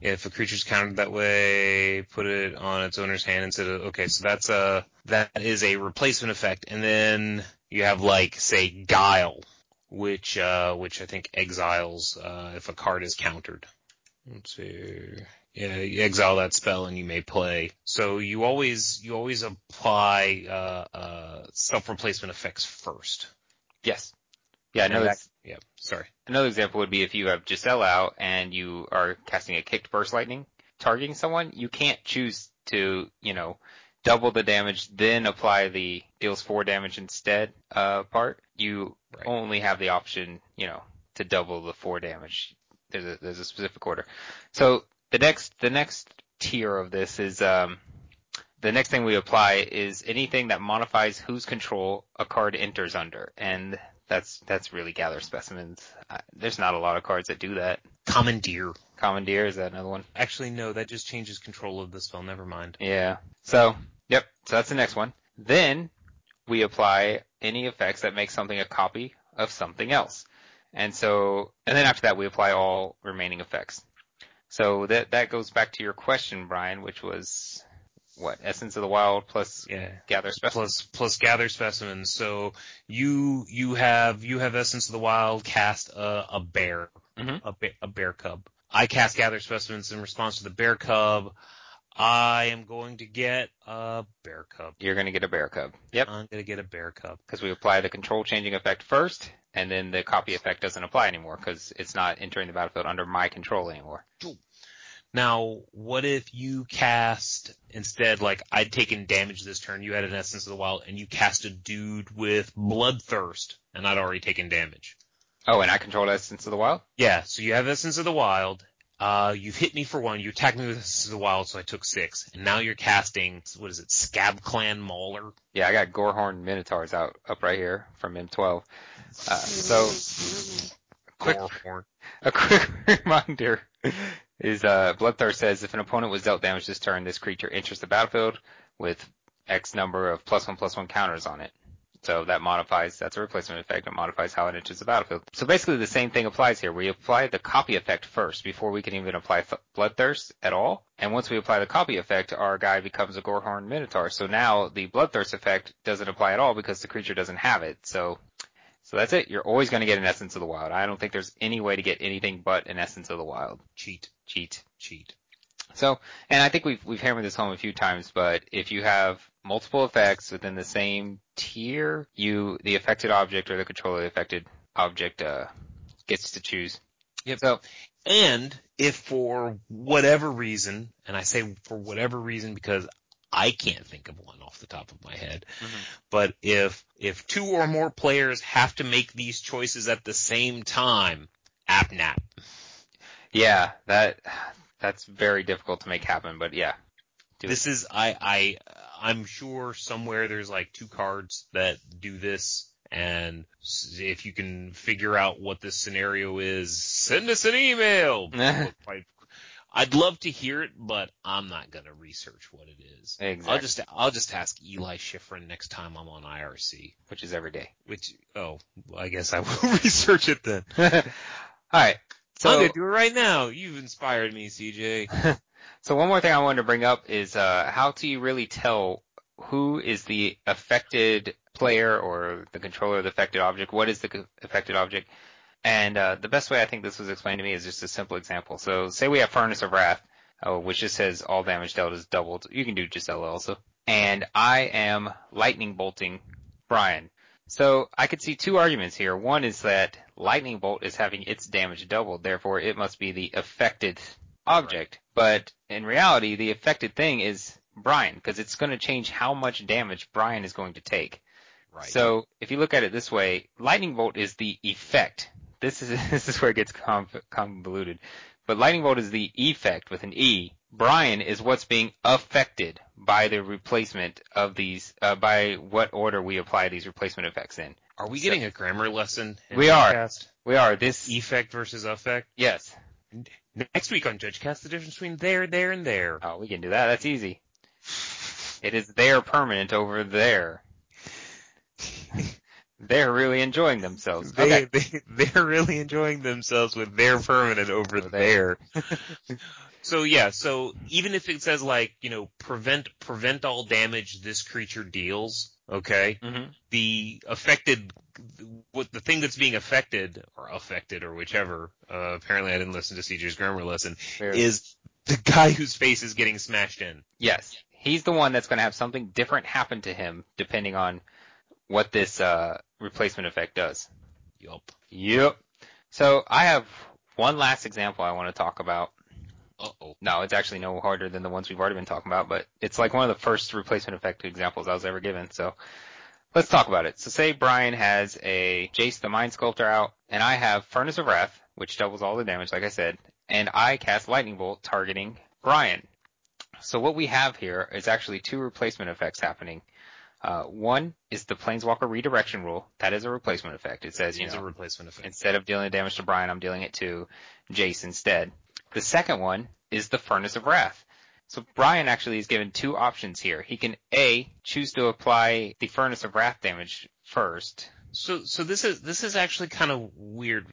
If a creature's countered that way, put it on its owner's hand instead of, okay, so that's a, that is a replacement effect. And then you have like, say, Guile, which, uh, which I think exiles, uh, if a card is countered. Let's see. Yeah, you exile that spell and you may play. So you always, you always apply, uh, uh, self-replacement effects first. Yes. Yeah, And another, that- yeah, sorry. another example would be if you have Giselle out and you are casting a kicked burst lightning targeting someone, you can't choose to, you know, double the damage, then apply the deals four damage instead, uh, part. You Right. only have the option, you know, to double the four damage. There's a, there's a specific order. So the next, the next tier of this is, um, the next thing we apply is anything that modifies whose control a card enters under. And that's, that's really gather specimens. Uh, there's not a lot of cards that do that. Commandeer. Commandeer, is that another one? Actually, no, that just changes control of the spell. Never mind. Yeah. So, yep. So that's the next one. Then we apply any effects that make something a copy of something else. And so, and then after that we apply all remaining effects. So that, that goes back to your question, Brian, which was what? Essence of the Wild plus Yeah. Gather Specimens? Plus, plus gather specimens. So you, you have, you have Essence of the Wild cast a, a bear. Mhm. A, ba- a bear cub. I cast gather specimens in response to the bear cub. I am going to get a bear cub. You're gonna get a bear cub. Yep. I'm gonna get a bear cub. Because we apply the control changing effect first, and then the copy effect doesn't apply anymore because it's not entering the battlefield under my control anymore. Now, what if you cast instead, like I'd taken damage this turn, you had an Essence of the Wild, and you cast a dude with Bloodthirst, and I'd already taken damage. Oh, and I control Essence of the Wild? Yeah, so you have Essence of the Wild. Uh, you've hit me for one. You attacked me with Essence of the Wild, so I took six. And now you're casting, what is it, Scab Clan Mauler? Yeah, I got Gorehorn Minotaurs out up right here from M12. Uh, so quick, Gorehorn. <laughs> a quick reminder is uh, Bloodthirst says if an opponent was dealt damage this turn, this creature enters the battlefield with X number of plus one plus one counters on it. So that modifies, that's a replacement effect. It modifies how it enters the battlefield. So basically the same thing applies here. We apply the copy effect first before we can even apply th- Bloodthirst at all. And once we apply the copy effect, our guy becomes a Gorehorn Minotaur. So now the Bloodthirst effect doesn't apply at all because the creature doesn't have it. So so that's it. You're always going to get an Essence of the Wild. I don't think there's any way to get anything but an Essence of the Wild. Cheat. Cheat. Cheat. So, and I think we've we've hammered this home a few times, but if you have multiple effects within the same tier, you the affected object or the controller of the affected object uh, gets to choose. Yep. So, And if for whatever reason, and I say for whatever reason because I can't think of one off the top of my head, mm-hmm. but if if two or more players have to make these choices at the same time, APNAP. yeah, that that's very difficult to make happen, but yeah. This is I I I'm sure somewhere there's like two cards that do this. And if you can figure out what this scenario is, send us an email. <laughs> Quite- I'd love to hear it, but I'm not gonna research what it is. Exactly. I'll just I'll just ask Eli Shiffrin next time I'm on IRC. Which is every day. Which oh, well, I guess I will <laughs> research it then. <laughs> All right. So I'm gonna do it right now. You've inspired me, CJ. <laughs> So one more thing I wanted to bring up is uh, how do you really tell who is the affected player or the controller of the affected object? What is the affected object? And uh, the best way I think this was explained to me is just a simple example. So say we have Furnace of Wrath, uh, which just says all damage dealt is doubled. You can do Gisela also. And I am lightning bolting Brian. So I could see two arguments here. One is that lightning bolt is having its damage doubled, therefore it must be the affected object. But in reality, the affected thing is Brian, because it's going to change how much damage Brian is going to take. Right. So if you look at it this way, lightning bolt is the effect. This is <laughs> this is where it gets conv- convoluted. But lightning bolt is the effect with an e. Brian is what's being affected by the replacement of these uh, by what order we apply these replacement effects in. are we getting a grammar lesson? in We are. podcast? We are this Effect versus affect. yes. Next week on Judge Cast, the difference between there, there, and there. Oh, we can do that. That's easy. It is there permanent over there. <laughs> They're really enjoying themselves. They, Okay. they, they're really enjoying themselves with their permanent over Over there. <laughs> so yeah, so even if it says like, you know, prevent, prevent all damage this creature deals, okay, Mhm. the affected, what the thing that's being affected, or affected, or whichever, uh, apparently I didn't listen to CJ's grammar lesson, Fair. is the guy whose face is getting smashed in. Yes. He's the one that's going to have something different happen to him depending on what this uh, replacement effect does. Yup. Yep. So I have one last example I want to talk about. Uh-oh. No, it's actually no harder than the ones we've already been talking about, but it's like one of the first replacement effect examples I was ever given. So let's talk about it. So say Brian has a Jace the Mind Sculptor out, and I have Furnace of Wrath, which doubles all the damage, like I said, and I cast Lightning Bolt targeting Brian. So what we have here is actually two replacement effects happening. Uh, one is the Planeswalker redirection rule. That is a replacement effect. It says, you It's know, a replacement effect. Instead of dealing damage to Brian, I'm dealing it to Jace instead. The second one is the Furnace of Wrath. So Brian actually is given two options here. He can A, choose to apply the Furnace of Wrath damage first. So, so this is this is actually kind of weird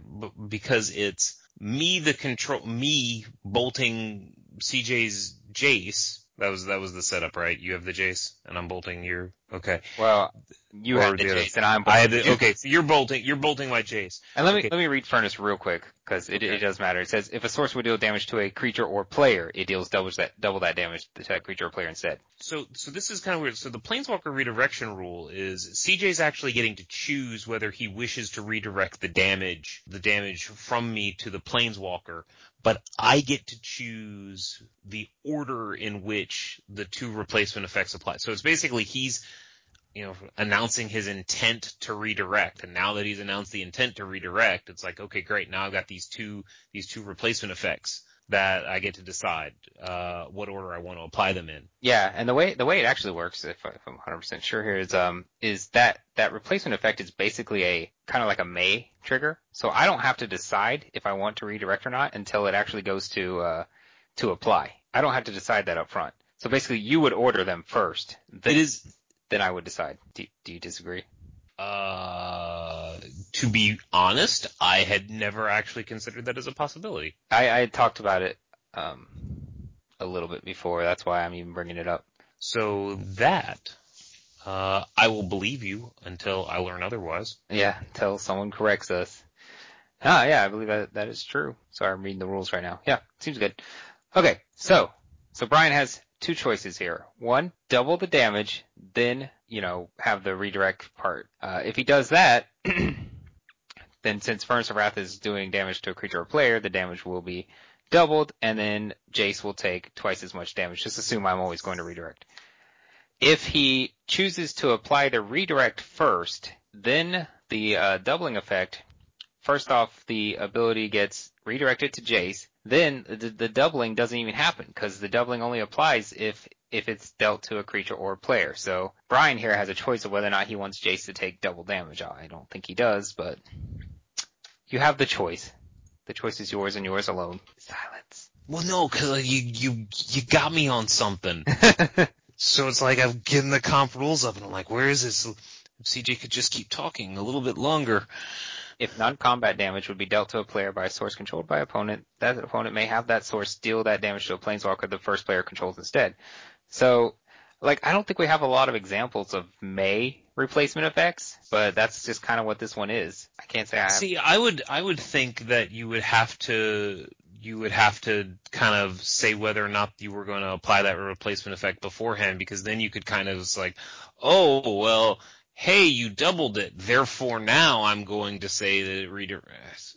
because it's me the control me bolting CJ's Jace. That was that was the setup, right? You have the Jace, and I'm bolting your. Okay, Well, you Or have the the Jace and I'm I had the, okay. So you're bolting you're bolting my Jace. And let me okay. let me read Furnace real quick because it, Okay. it does matter. It says if a source would deal damage to a creature or player, it deals double that double that damage to that creature or player instead. So so this is kind of weird. So the Planeswalker redirection rule is CJ's actually getting to choose whether he wishes to redirect the damage the damage from me to the Planeswalker, but I get to choose the order in which the two replacement effects apply. So it's basically he's you know announcing his intent to redirect, and now that he's announced the intent to redirect, it's like okay, great. Now I've got these two these two replacement effects that I get to decide uh, what order I want to apply them in. Yeah, and the way the way it actually works, if, if I'm 100% sure here, is um is that that replacement effect is basically a kind of like a may trigger. So I don't have to decide if I want to redirect or not until it actually goes to uh to apply. I don't have to decide that up front. So basically, you would order them first. Then, It is Then I would decide. Do, do you disagree? Uh, to be honest, I had never actually considered that as a possibility. I, I had talked about it um a little bit before. That's why I'm even bringing it up. So that, uh, I will believe you until I learn otherwise. Yeah, until someone corrects us. Ah, yeah, I believe that that is true. Sorry, I'm reading the rules right now. Yeah, seems good. Okay, so so Brian has two choices here. One, double the damage, then you know have the redirect part. Uh, if he does that, <clears throat> then since Furnace of Wrath is doing damage to a creature or player, the damage will be doubled, and then Jace will take twice as much damage. Just assume I'm always going to redirect. If he chooses to apply the redirect first, then the uh, doubling effect, first off, the ability gets redirected to Jace. Then the, the doubling doesn't even happen because the doubling only applies if if it's dealt to a creature or a player. So Brian here has a choice of whether or not he wants Jace to take double damage. I don't think he does, but you have the choice. The choice is yours and yours alone. Silence. Well, no, cause you, you, you got me on something. <laughs> so it's like I'm getting the comp rules up and I'm like, where is this? If CJ could just keep talking a little bit longer. If non-combat damage would be dealt to a player by a source controlled by opponent, that opponent may have that source deal that damage to a planeswalker the first player controls instead. So, like, I don't think we have a lot of examples of May replacement effects, but that's just kind of what this one is. I can't say I have. See, I would I would think that you would have to you would have to kind of say whether or not you were going to apply that replacement effect beforehand because then you could kind of like, oh well, hey, you doubled it, therefore now I'm going to say that it redirects.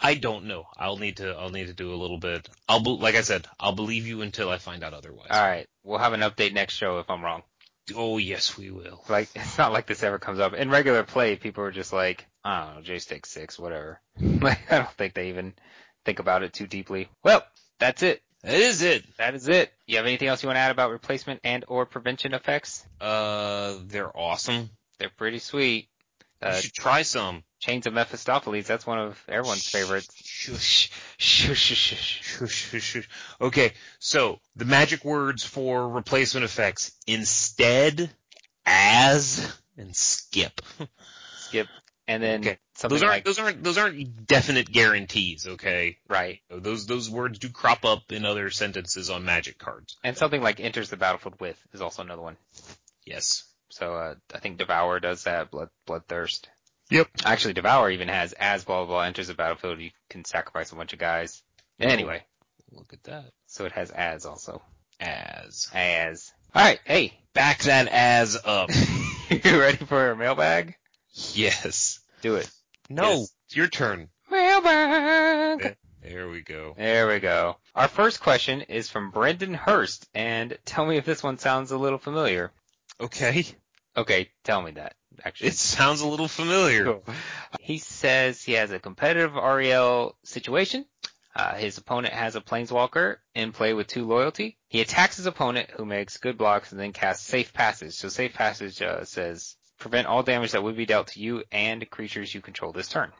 I don't know. I'll need to I'll need to do a little bit. I'll be, like I said, I'll believe you until I find out otherwise. All right, we'll have an update next show if I'm wrong. Oh yes, we will. Like, <laughs> it's not like this ever comes up. In regular play, people are just like, I don't know, Jace takes six, whatever. <laughs> Like, I don't think they even think about it too deeply. Well, that's it. That is it. That is it. You have anything else you want to add about replacement and or prevention effects? Uh, they're awesome. They're pretty sweet. Uh, you should try some. Chains of Mephistopheles. That's one of everyone's favorites. Shush, shush, shush, shush, shush, shush. Okay, so the magic words for replacement effects instead, as, and skip. <laughs> Skip. And then Okay. something Those aren't like those aren't those aren't definite guarantees. Okay, right. those those words do crop up in other sentences on magic cards. And something like enters the battlefield with is also another one. Yes. So uh, I think Devour does that. Blood Bloodthirst. Yep. Actually, Devour even has as blah blah blah enters the battlefield. You can sacrifice a bunch of guys. Anyway, Look at that. so it has as also. As. As. All right. Hey, Back that as up. <laughs> you ready for a mailbag? yes. Do it. No, Yes. it's your turn. Mailbag. There we go. There we go. Our first question is from Brendan Hurst, and tell me if this one sounds a little familiar. Okay. Okay, tell me that. Actually, It sounds a little familiar. Cool. He says he has a competitive REL situation. Uh, his opponent has a planeswalker in play with two loyalty. He attacks his opponent who makes good blocks and then casts safe passage. So safe passage uh, says prevent all damage that would be dealt to you and creatures you control this turn.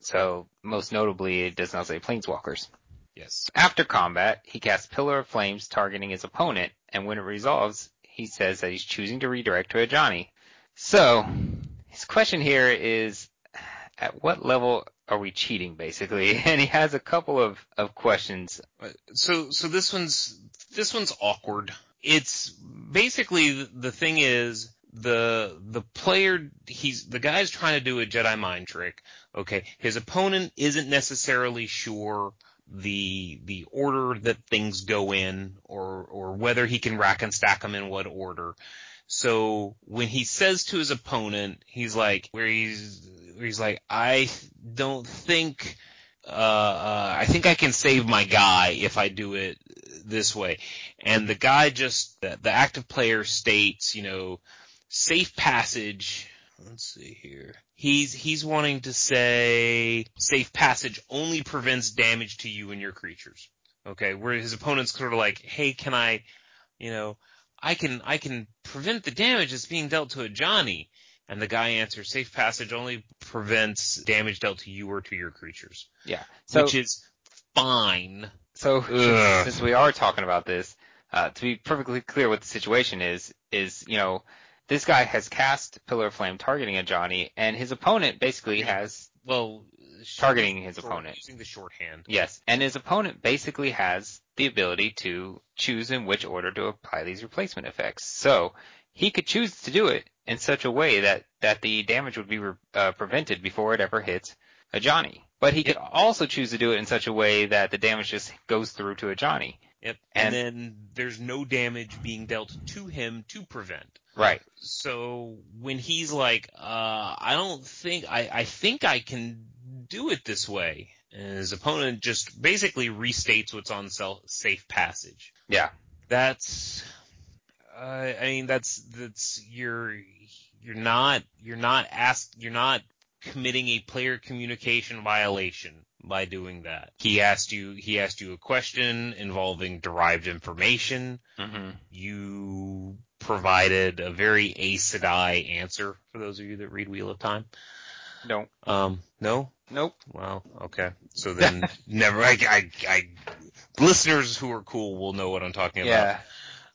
So most notably, it does not say planeswalkers. Yes. After combat, he casts Pillar of Flames targeting his opponent, and when it resolves, he says that he's choosing to redirect to Ajani. So, his question here is, at what level are we cheating, basically? <laughs> And he has a couple of, of questions. So so this one's this one's awkward. It's basically the thing is the the player he's the guy's trying to do a Jedi mind trick. Okay, his opponent isn't necessarily sure the the order that things go in or or whether he can rack and stack them in what order. So when he says to his opponent, he's like where he's where he's like I don't think uh, uh, I think I can save my guy if I do it this way. And the guy just, the, the active player states, you know, safe passage. Let's see here. He's, he's wanting to say safe passage only prevents damage to you and your creatures. Okay. Where his opponent's sort of like, hey, can I, you know, I can, I can prevent the damage that's being dealt to Ajani. And the guy answers, safe passage only prevents damage dealt to you or to your creatures Yeah. So, which is fine. so Ugh. since we are talking about this, uh, to be perfectly clear what the situation is, is, you know, this guy has cast Pillar of Flame targeting Ajani, and his opponent basically has Well, Targeting his short- opponent. using the shorthand. Yes, and his opponent basically has the ability to choose in which order to apply these replacement effects. So he could choose to do it in such a way that that the damage would be re- uh, prevented before it ever hits Ajani. But he could also choose to do it in such a way that the damage just goes through to Ajani. Yep. And- And, then there's no damage being dealt to him to prevent. Right. So when he's like, uh, I don't think, I, I think I can do it this way. And his opponent just basically restates what's on self, safe passage. Yeah. That's, uh, I mean, that's, that's, you're, you're not, you're not asked, you're not committing a player communication violation by doing that. He asked you, he asked you a question involving derived information. hmm You provided a very Aes Sedai answer for those of you that read Wheel of Time. No. Um, no? Nope. Well, okay. So then <laughs> never, I, I, I, listeners who are cool will know what I'm talking about. Yeah.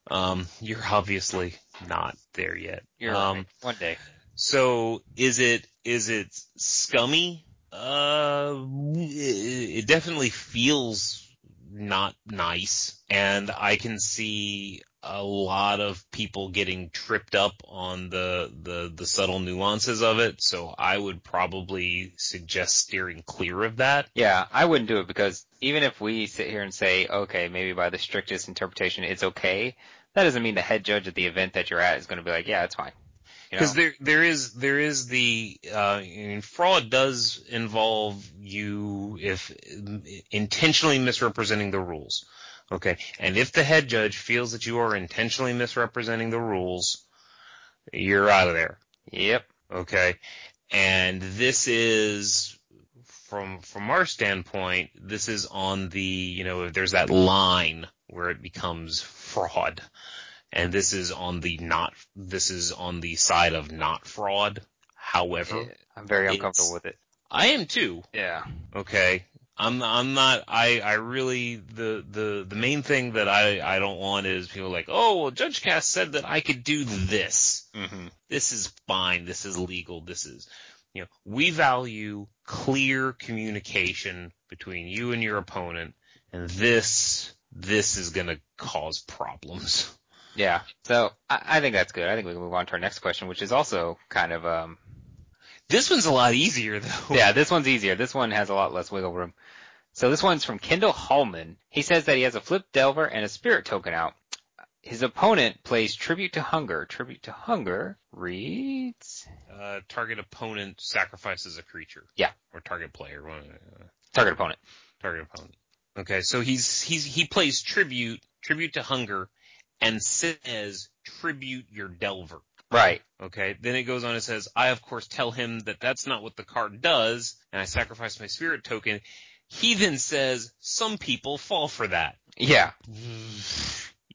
Um, you're obviously not there yet. You're um, right. One day. So is it is it scummy? Uh, it, it definitely feels not nice, and I can see a lot of people getting tripped up on the the the subtle nuances of it. So I would probably suggest steering clear of that. Yeah, I wouldn't do it because even if we sit here and say, okay, maybe by the strictest interpretation it's okay, that doesn't mean the head judge at the event that you're at is going to be like, yeah, it's fine. You know? Because there there is there is the uh, fraud does involve you if intentionally misrepresenting the rules. Okay, and if the head judge feels that you are intentionally misrepresenting the rules, you're out of there. Yep. Okay, and this is from from our standpoint, this is on the you know if there's that line where it becomes fraud and this is on the not this is on the side of not fraud however I'm very uncomfortable with it. I am too. Yeah. Okay. I'm I'm not I I really the the the main thing that I I don't want is people like, "Oh, well Judge Cast said that I could do this. hmm This is fine. This is legal. This is you know, we value clear communication between you and your opponent and this this is going to cause problems. Yeah. So I, I think that's good. I think we can move on to our next question, which is also kind of um This one's a lot easier though. yeah, this one's easier. This one has a lot less wiggle room. So this one's from Kendall Hallman. He says that he has a flip delver and a spirit token out. His opponent plays Tribute to Hunger. Tribute to Hunger reads Uh, target opponent sacrifices a creature. Yeah. Or target player. uh, target opponent. target opponent. Okay, so he's he's he plays tribute tribute to hunger, and says tribute your delver. Right. Okay, then it goes on and says, I of course tell him that that's not what the card does, and I sacrifice my spirit token. He then says, some people fall for that. Yeah.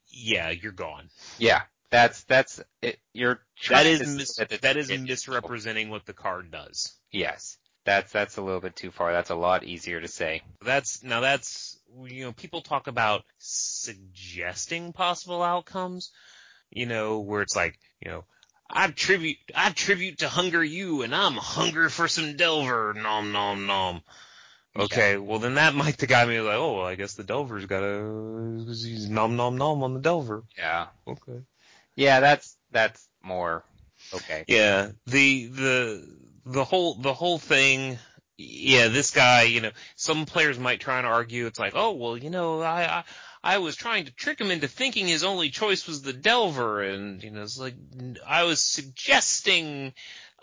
Yeah, you're gone. Yeah. That's that's it. You're That is mis- that is misrepresenting what the card does. Yes. That's that's a little bit too far. That's a lot easier to say. That's now that's you know people talk about suggesting possible outcomes, you know, where it's like you know I tribute I tribute to hunger you and I'm hunger for some Delver nom nom nom. Okay, well then that might the guy be like, oh, well, I guess the Delver's got a he's nom nom nom on the Delver. Yeah. Okay. Yeah. That's that's more okay. Yeah, the the the whole the whole thing. Yeah, this guy, you know, some players might try and argue it's like, oh well, you know, I I, I was trying to trick him into thinking his only choice was the Delver, and you know, it's like I was suggesting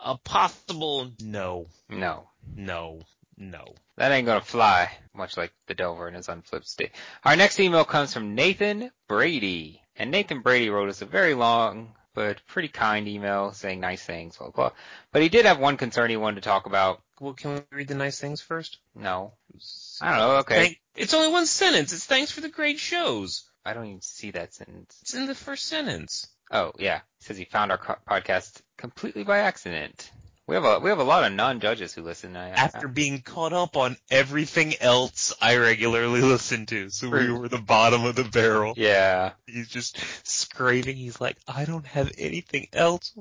a possible no, No. no, no. That ain't gonna fly, much like the Delver in his unflipped state. Our next email comes from Nathan Brady. And Nathan Brady wrote us a very long but pretty kind email saying nice things, blah, blah. But he did have one concern he wanted to talk about. Well, can we read the nice things first? No. I don't know, okay. Thank- it's only one sentence. It's thanks for the great shows. I don't even see that sentence. It's in the first sentence. Oh, yeah. He says he found our co- podcast completely by accident. We have a, we have a lot of non-judges who listen. I, after being caught up on everything else I regularly listen to. So we were the bottom of the barrel. yeah. He's just scraping. He's like, I don't have anything else.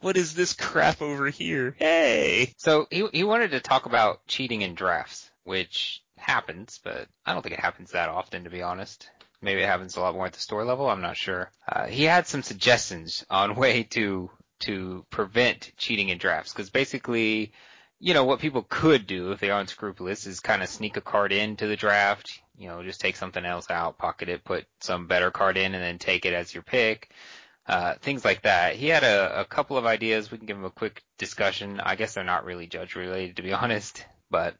What is this crap over here? Hey! So he he wanted to talk about cheating in drafts, which happens, but I don't think it happens that often, to be honest. Maybe it happens a lot more at the store level. I'm not sure. Uh, he had some suggestions on <laughs> way to to prevent cheating in drafts, because basically, you know, what people could do if they are unscrupulous is kind of sneak a card into the draft. You know, just take something else out, pocket it, put some better card in, and then take it as your pick uh, things like that. He had a, a couple of ideas. We can give him a quick discussion. I guess they're not really judge related, to be <laughs> honest. But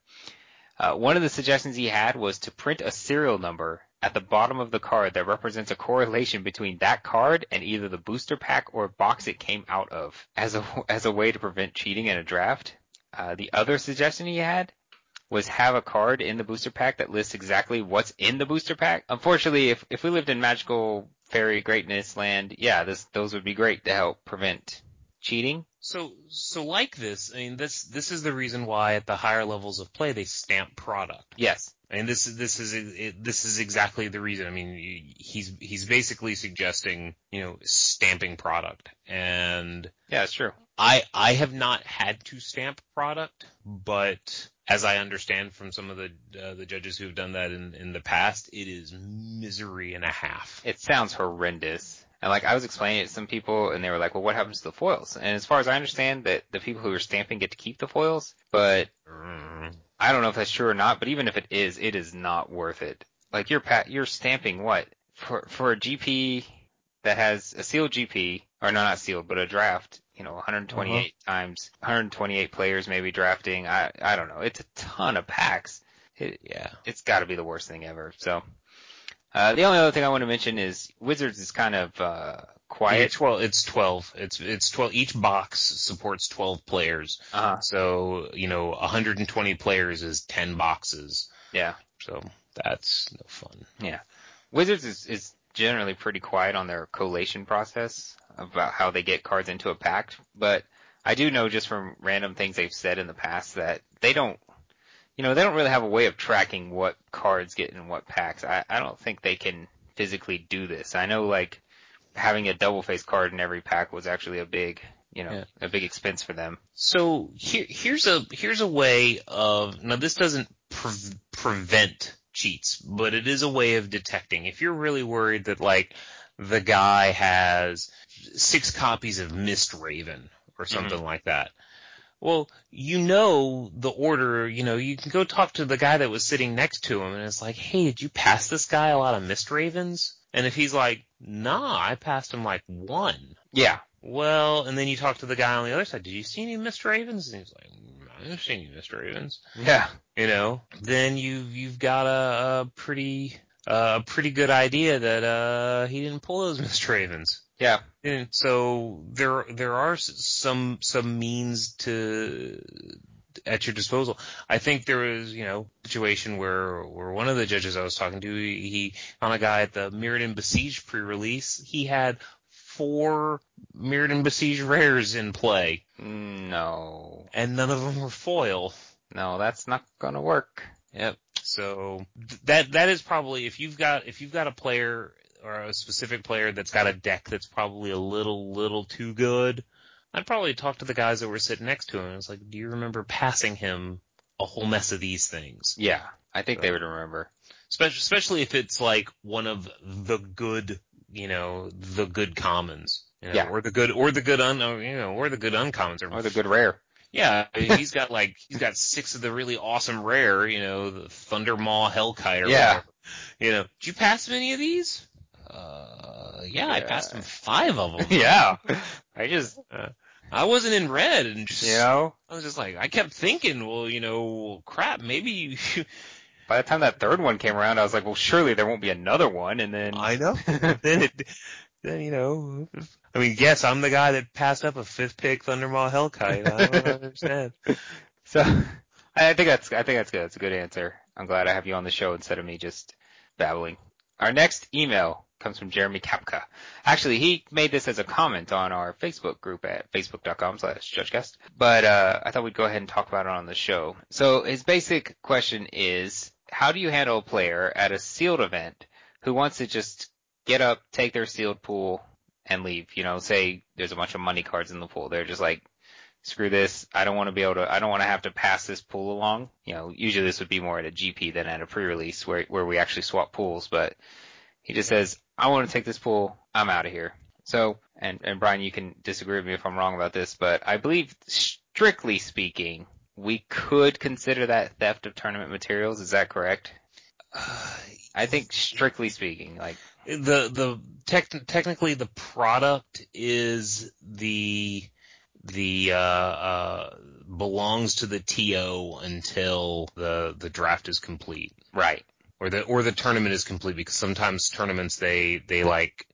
uh, one of the suggestions he had was to print a serial number at the bottom of the card that represents a correlation between that card and either the booster pack or box it came out of, as a <laughs> as a way to prevent cheating in a draft. Uh, the other suggestion he had was have a card in the booster pack that lists exactly what's in the booster pack. Unfortunately, if if we lived in magical fairy greatness land, yeah, this those would be great to help prevent cheating. So, so like this, I mean, this, this is the reason why at the higher levels of play they stamp product. Yes. And this is this is it, this is exactly the reason. I mean, he's he's basically suggesting you know stamping product, and Yeah, it's true. I I have not had to stamp product, but as I understand from some of the uh, the judges who've done that in in the past, it is misery and a half. It sounds horrendous. And like I was explaining it to some people and they were like, well, what happens to the foils? And as far as I understand that the people who are stamping get to keep the foils, but Mm. I don't know if that's true or not, but even if it is, it is not worth it. Like you're pa- you're stamping what? For, for a GP that has a sealed GP, or no, not sealed, but a draft, you know, 128 times, 128 players maybe drafting. I, I don't know. It's a ton of packs. It, Yeah. it's got to be the worst thing ever. So, uh, the only other thing I want to mention is Wizards is kind of uh, quiet. It's twelve. It's twelve. It's it's twelve. Each box supports twelve players. Uh, So you know, 120 players is 10 boxes. yeah, So that's no fun. Yeah. Wizards is, is generally pretty quiet on their collation process about how they get cards into a pack, but I do know just from random things they've said in the past that they don't, you know, they don't really have a way of tracking what cards get in what packs. I, I don't think they can physically do this. I know like having a double face card in every pack was actually a big, you know, Yeah. a big expense for them. So here, here's a here's a way of now this doesn't pre- prevent cheats, but it is a way of detecting. If you're really worried that like the guy has six copies of Mist Raven or mm-hmm. something like that, well, you know the order. You know you can go talk to the guy that was sitting next to him, and it's like, hey, did you pass this guy a lot of Mist Ravens? And if he's like, nah, I passed him like one. Yeah. Well, and then you talk to the guy on the other side. Did you see any Mist Ravens? And he's like, I didn't see any Mist Ravens. Yeah. You know, then you've you've got a, a pretty uh, a pretty good idea that uh, he didn't pull those <laughs> Mist Ravens. Yeah. And so there there are some some means to at your disposal. I think there was you know a situation where where one of the judges I was talking to he, he on a guy at the Mirrodin Besieged pre-release he had four Mirrodin Besieged rares in play No. and none of them were foil. No, that's not gonna work. Yep. So that that is probably if you've got if you've got a player or a specific player that's got a deck that's probably a little little too good, I'd probably talk to the guys that were sitting next to him. And It's like, do you remember passing him a whole mess of these things? Yeah. I think they would remember. Especially especially if it's like one of the good, you know, the good commons. You know, Yeah. Or the good or the good un you know, or the good uncommons or Or the good rare. yeah, I mean, he's got like he's got six of the really awesome rare, you know, the Thundermaw Hellkite or Yeah. whatever. You know, did you pass him any of these? Uh, yeah, I passed him five of them. <laughs> yeah. I just, uh, I wasn't in red, and just you know, I was just like, I kept thinking, well, you know, crap, maybe. By the time that third one came around, I was like, well, surely there won't be another one. And then, I know. <laughs> then it, then you know, I mean, yes, I'm the guy that passed up a fifth pick Thundermaw Hellkite. I don't understand. <laughs> so I think that's, I think that's good. That's a good answer. I'm glad I have you on the show instead of me just babbling. Our next email comes from Jeremy Kapka. Actually, he made this as a comment on our Facebook group at facebook.com slash judgecast, but, uh, I thought we'd go ahead and talk about it on the show. So his basic question is, how do you handle a player at a sealed event who wants to just get up, take their sealed pool, and leave? You know, say there's a bunch of money cards in the pool. They're just like, screw this. I don't want to be able to, I don't want to have to pass this pool along. You know, usually this would be more at a GP than at a pre-release where, where we actually swap pools, but he just says, I want to take this pool. I'm out of here. So, and, and Brian, you can disagree with me if I'm wrong about this, but I believe strictly speaking, we could consider that theft of tournament materials. Is that correct? I think strictly speaking, like, the the tech, technically the product is the the uh, uh, belongs to the TO until the the draft is complete right. or the or the tournament is complete because sometimes tournaments they they like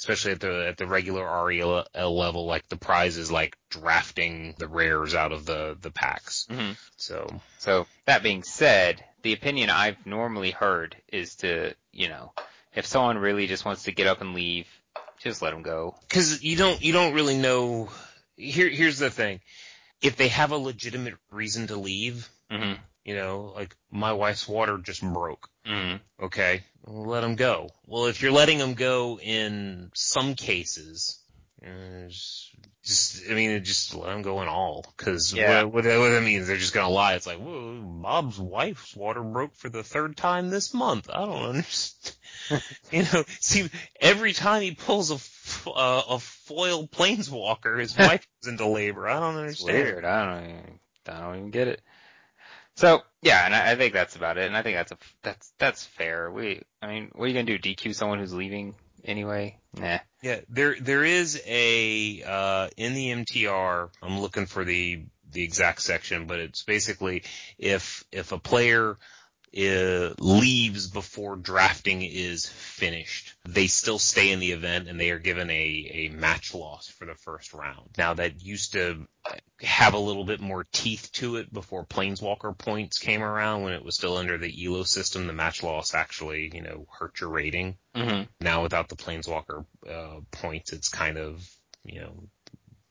especially at the at the regular REL level like the prize is like drafting the rares out of the the packs Mhm. so So that being said, the opinion I've normally heard is to, you know, if someone really just wants to get up and leave, just let them go. because you don't you don't really know. Here here's the thing: if they have a legitimate reason to leave, Mm-hmm. You know, like my wife's water just broke. Mm-hmm. Okay, let them go. Well, if you're letting them go in some cases, uh, just, just I mean, just let them go in all. Because Yeah. what, what, that- what that means, they're just gonna lie. It's like, Whoa, Bob's wife's water broke for the third time this month. I don't understand. <laughs> you know, see, every time he pulls a uh, a foil planeswalker, his <laughs> wife goes into labor. I don't It's understand. weird. I don't even, I don't even get it. So yeah, and I, I think that's about it. And I think that's a that's that's fair. We, I mean, what are you gonna do? DQ someone who's leaving anyway? Nah. Yeah, there there is a uh, in the MTR. I'm looking for the the exact section, but it's basically if if a player uh, leaves before drafting is finished, they still stay in the event and they are given a a match loss for the first round. Now that used to have a little bit more teeth to it before Planeswalker points came around when it was still under the ELO system. The match loss actually, you know, hurt your rating Mm-hmm. now without the planeswalker uh, points, it's kind of you know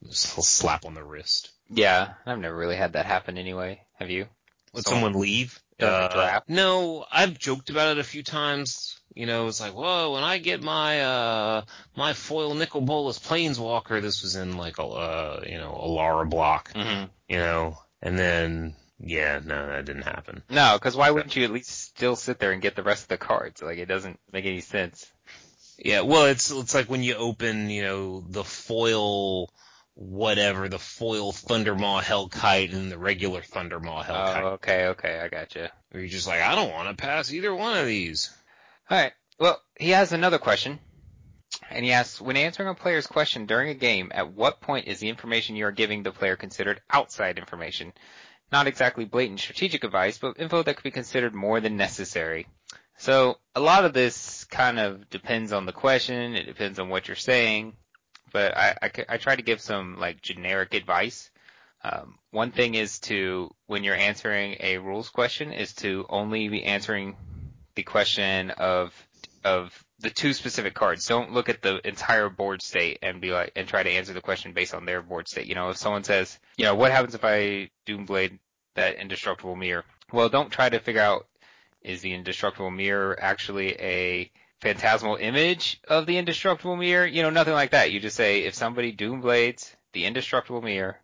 slap on the wrist. Yeah, I've never really had that happen anyway. Have you? Would So- someone leave? Yeah, like a draft? no, I've joked about it a few times. You know, it's like, whoa, when I get my uh my foil Nicol Bolas planeswalker, this was in like a uh, you know, Alara block, hmm you know, and then yeah, no, that didn't happen. No, because why wouldn't you at least still sit there and get the rest of the cards? Like it doesn't make any sense. Yeah, well, it's it's like when you open, you know, the foil whatever, the foil Thundermaw Hellkite and the regular Thundermaw Hellkite. Oh, okay, okay, I gotcha. Where you're just like, I don't want to pass either one of these. All right. Well, he has another question, and he asks, when answering a player's question during a game, at what point is the information you are giving the player considered outside information? Not exactly blatant strategic advice, but info that could be considered more than necessary. So a lot of this kind of depends on the question. It depends on what you're saying, but I try to give some like generic advice. Um, one thing is to, when you're answering a rules question, is to only be answering the question of of the two specific cards. Don't look at the entire board state and be like and try to answer the question based on their board state. You know, if someone says, you know, what happens if I Doomblade that indestructible mirror? Well, don't try to figure out is the indestructible mirror actually a phantasmal image of the indestructible mirror? You know, nothing like that. You just say if somebody Doomblades the indestructible mirror,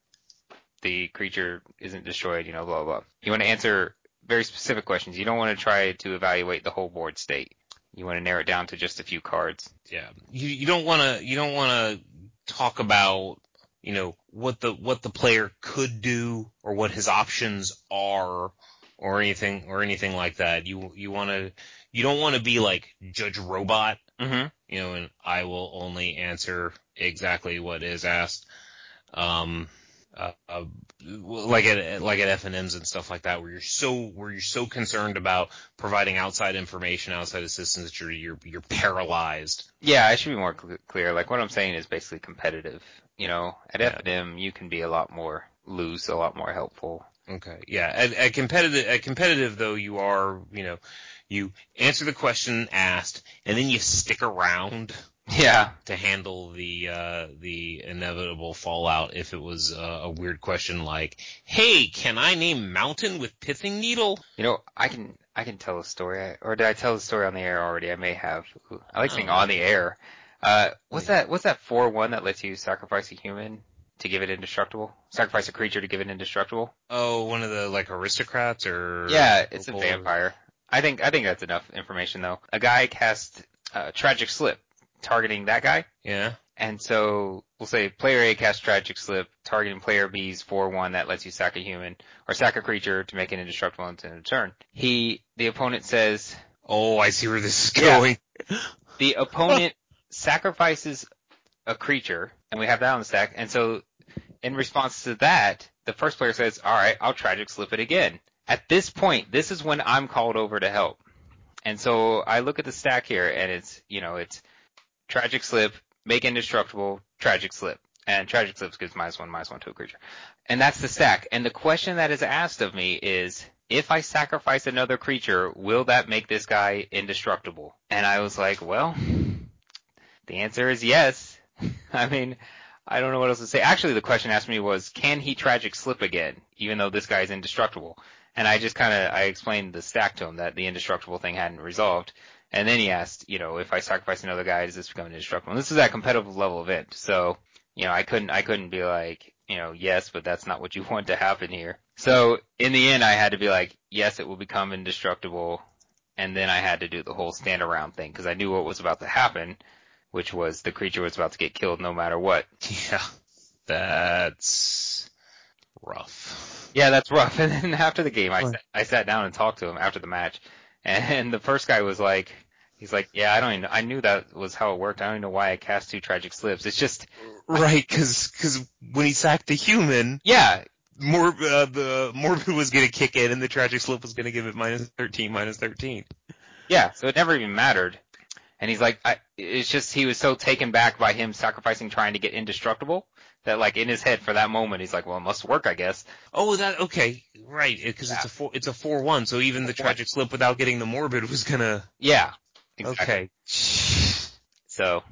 the creature isn't destroyed, you know, blah blah. blah. You want to answer very specific questions. You don't want to try to evaluate the whole board state. You want to narrow it down to just a few cards. Yeah, you you don't want to you don't want to talk about you know what the what the player could do or what his options are or anything or anything like that. You you want to you don't want to be like Judge Robot, Mm-hmm. you know, and I will only answer exactly what is asked. Um, uh, uh, like at like at FNM's and stuff like that, where you're so where you're so concerned about providing outside information, outside assistance that you're you're you're paralyzed. Yeah, I should be more cl- clear. Like what I'm saying is basically competitive. You know, at Yeah. FNM you can be a lot more loose, a lot more helpful. Okay. Yeah. At, at competitive, at competitive though, you are, you know, you answer the question asked, and then you stick around Yeah. to handle the uh, the inevitable fallout if it was uh, a weird question like, "Hey, can I name mountain with pithing needle?" You know, I can I can tell a story, I- or did I tell the story on the air already? I may have. Ooh, I like saying Oh. on the air. Uh, what's that? What's that four one that lets you sacrifice a human to give it indestructible? Sacrifice a creature to give it indestructible? Oh, one of the like aristocrats or Yeah, it's a vampire. I think I think that's enough information though. A guy cast uh, tragic slip targeting that guy, Yeah. and so we'll say player A casts tragic slip targeting player B's four one that lets you sack a human or sack a creature to make it indestructible until a turn. He the opponent says Oh, I see where this is Yeah. going. <laughs> the opponent sacrifices a creature, and we have that on the stack. And so, in response to that, the first player says, "All right, I'll tragic slip it again." At this point, this is when I'm called over to help. And so I look at the stack here, and it's you know it's tragic slip, make indestructible, tragic slip, and tragic slips gives minus one, minus one to a creature, and that's the stack. And the question that is asked of me is, if I sacrifice another creature, will that make this guy indestructible? And I was like, well, the answer is yes. <laughs> I mean, I don't know what else to say. Actually, the question asked me was, can he tragic slip again, even though this guy is indestructible? And I just kind of, I explained the stack to him that the indestructible thing hadn't resolved. And then he asked, you know, if I sacrifice another guy, does this become indestructible? And this is at competitive level event. So, you know, I couldn't, I couldn't be like, you know, yes, but that's not what you <laughs> want to happen here. So in the end, I had to be like, yes, it will become indestructible. And then I had to do the whole stand around thing because I knew what was about to happen, which was the creature was about to get killed no matter what. <laughs> Yeah. That's rough. Yeah, that's rough. <laughs> And then after the game, I, sat, I sat down and talked to him after the match, and the first guy was like, he's like, yeah, I don't even, I knew that was how it worked. I don't even know why I cast two tragic slips. It's just, Right, cause, cause when he sacked the human, yeah, Mor- uh, the Morbid was gonna kick in and the Tragic Slip was gonna give it minus 13, minus 13. yeah. So it never even mattered. And he's like, I, it's just he was so taken back by him sacrificing trying to get indestructible that like in his head for that moment he's like, well, it must work, I guess. Oh, that, okay, right, cause it's a four, it's a 4-1, so even the Tragic Slip without getting the Morbid was gonna, Yeah, exactly. okay. So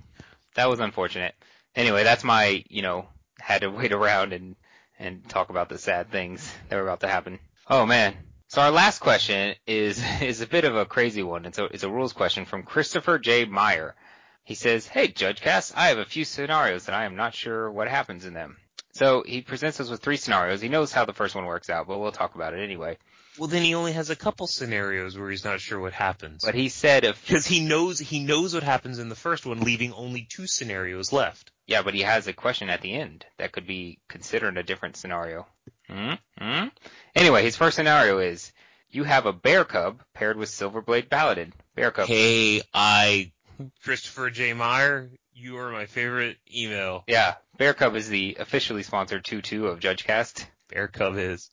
that was unfortunate. Anyway, that's my, you know, had to wait around and and talk about the sad things that were about to happen. Oh man. So our last question is <laughs> is a bit of a crazy one. It's a it's a rules question from Christopher J. Meyer. He says, "Hey Judge Cast, I have a few scenarios and I am not sure what happens in them." So he presents us with three scenarios. He knows how the first one works out, but we'll talk about it anyway. Well, then he only has a couple scenarios where he's not sure what happens. But he said if because he knows he knows what happens in the first one, leaving only two scenarios left. yeah, but he has a question at the end that could be considered a different scenario. hmm hmm Anyway, his first scenario is you have a bear cub paired with Silverblade Paladin. Bear cub. Hey, I, Christopher J. Meyer, you are my favorite email. Yeah, Bear Cub is the officially sponsored 2-2 of JudgeCast. Bear Cub is.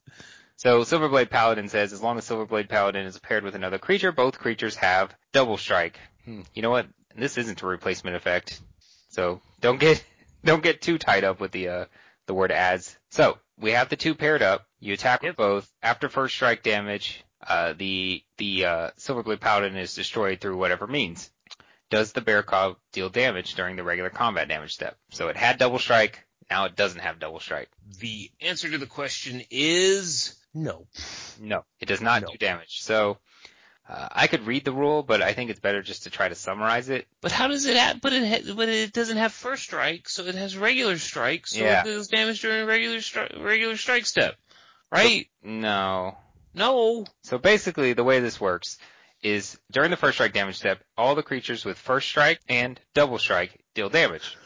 So Silverblade Paladin says, as long as Silverblade Paladin is paired with another creature, both creatures have double strike. Hmm. You know what? This isn't a replacement effect. So don't get, <laughs> don't get too tied up with the, uh, the word as. So we have the two paired up. You attack with Yep. both. After first strike damage, uh, the, the, uh, Silverblade Paladin is destroyed through whatever means. Does the Bear Cub deal damage during the regular combat damage step? So it had double strike. Now it doesn't have double strike. The answer to the question is no. No, it does not No. do damage. So uh, I could read the rule, but I think it's better just to try to summarize it. But how does it have, but it ha, but it doesn't have first strike, so it has regular strike, so Yeah. it does damage during regular stri- regular strike step. Right? No. No. So basically, the way this works is during the first strike damage step, all the creatures with first strike and double strike deal damage.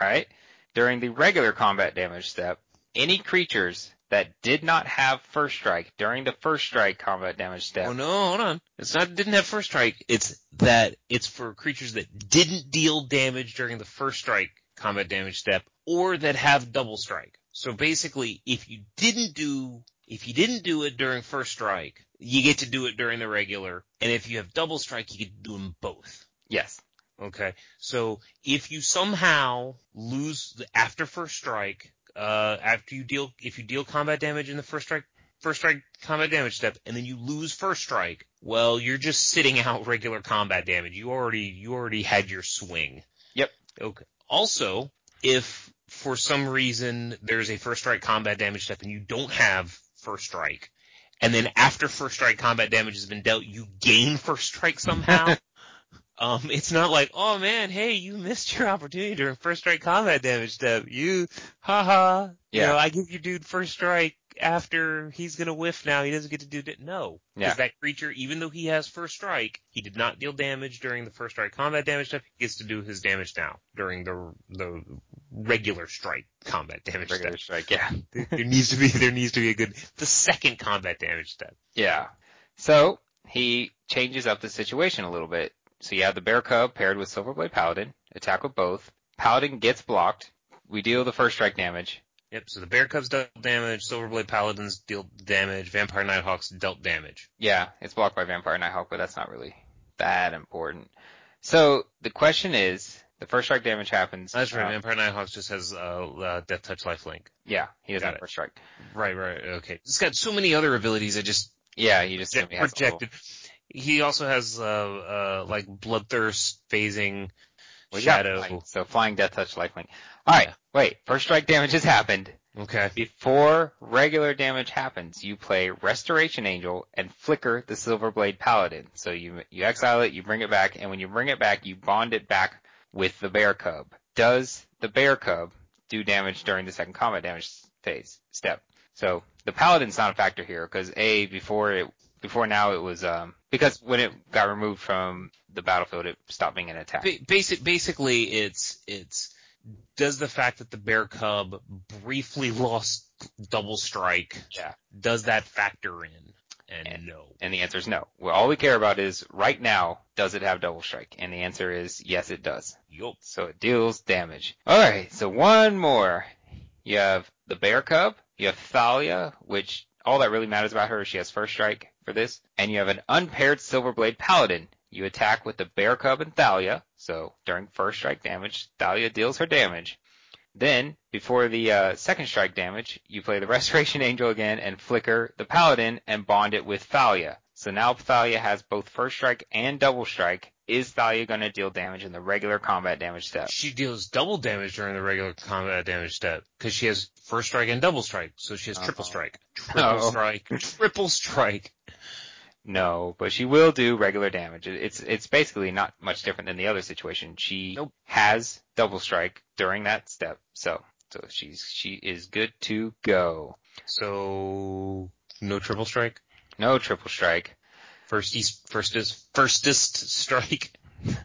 Alright? During the regular combat damage step, any creatures that did not have first strike during the first strike combat damage step, Oh no, hold on. It's not didn't have first strike. It's that it's for creatures that didn't deal damage during the first strike combat damage step or that have double strike. So basically, if you didn't do if you didn't do it during first strike, you get to do it during the regular, and if you have double strike, you get to do them both. yes. Okay. So if you somehow lose the, after first strike, uh, after you deal, if you deal combat damage in the first strike, first strike combat damage step, and then you lose first strike, well, you're just sitting out regular combat damage. You already, you already had your swing. Yep. Okay. Also, if for some reason there's a first strike combat damage step and you don't have first strike, and then after first strike combat damage has been dealt, you gain first strike somehow. <laughs> Um, it's not like, oh man, hey, you missed your opportunity during first strike combat damage step. You, haha, you Yeah. know, I give you dude first strike after he's gonna whiff now. He doesn't get to do that. No. Yeah. Because that creature, even though he has first strike, he did not deal damage during the first strike combat damage step. He gets to do his damage now during the, the regular strike combat damage Regular step. strike, yeah. <laughs> There, there needs to be, there needs to be a good, the second combat damage step. Yeah. So he changes up the situation a little bit. So you have the Bear Cub paired with Silverblade Paladin, attack with both. Paladin gets blocked. We deal the first strike damage. Yep, so the Bear Cubs dealt damage, Silverblade Paladins dealt damage, Vampire Nighthawks dealt damage. Yeah, it's blocked by Vampire Nighthawk, but that's not really that important. So the question is, the first strike damage happens. That's right, uh, Vampire Nighthawks just has uh, uh Deathtouch Lifelink. yeah, he doesn't have it. first strike. Right, right, okay. It's got so many other abilities I just Yeah, he just has projected. He also has uh uh like Bloodthirst, Phasing, Yeah, Shadow. flying. So flying deathtouch lifelink. Alright, Yeah. wait, first strike damage has happened. Okay. Before regular damage happens, you play Restoration Angel and flicker the Silverblade Paladin. So you you exile it, you bring it back, and when you bring it back, you bond it back with the Bear Cub. Does the Bear Cub do damage during the second combat damage phase step? So the Paladin's not a factor here because a before it before now it was um because when it got removed from the battlefield, it stopped being an attack. Ba- basic, basically, it's it's does the fact that the bear cub briefly <laughs> lost double strike Yeah. does that factor in? And, And- no. And the answer is no. Well, all we care about is right now, does it have double strike? And the answer is yes, it does. Yup. So it deals damage. Alright, so one more. You have the Bear Cub, you have Thalia, which all that really matters about her is she has first strike for this, and you have an unpaired Silverblade Paladin. You attack with the Bear Cub and Thalia, so during first strike damage, Thalia deals her damage. Then, before the uh, second strike damage, you play the <laughs> Restoration Angel again and flicker the Paladin and bond it with Thalia. So now Thalia has both first strike and double strike is Thalia going to deal damage in the regular combat damage step? She deals double damage during the regular combat damage step because she has first strike and double strike, so she has uh-huh. triple Uh-oh. strike, <laughs> triple Oh. strike, <laughs> triple strike. No, but she will do regular damage. It's it's basically not much different than the other situation. She Nope. has double strike during that step, so so she's she is good to go. So no triple strike. No triple strike. First east, first is firstest strike. <laughs>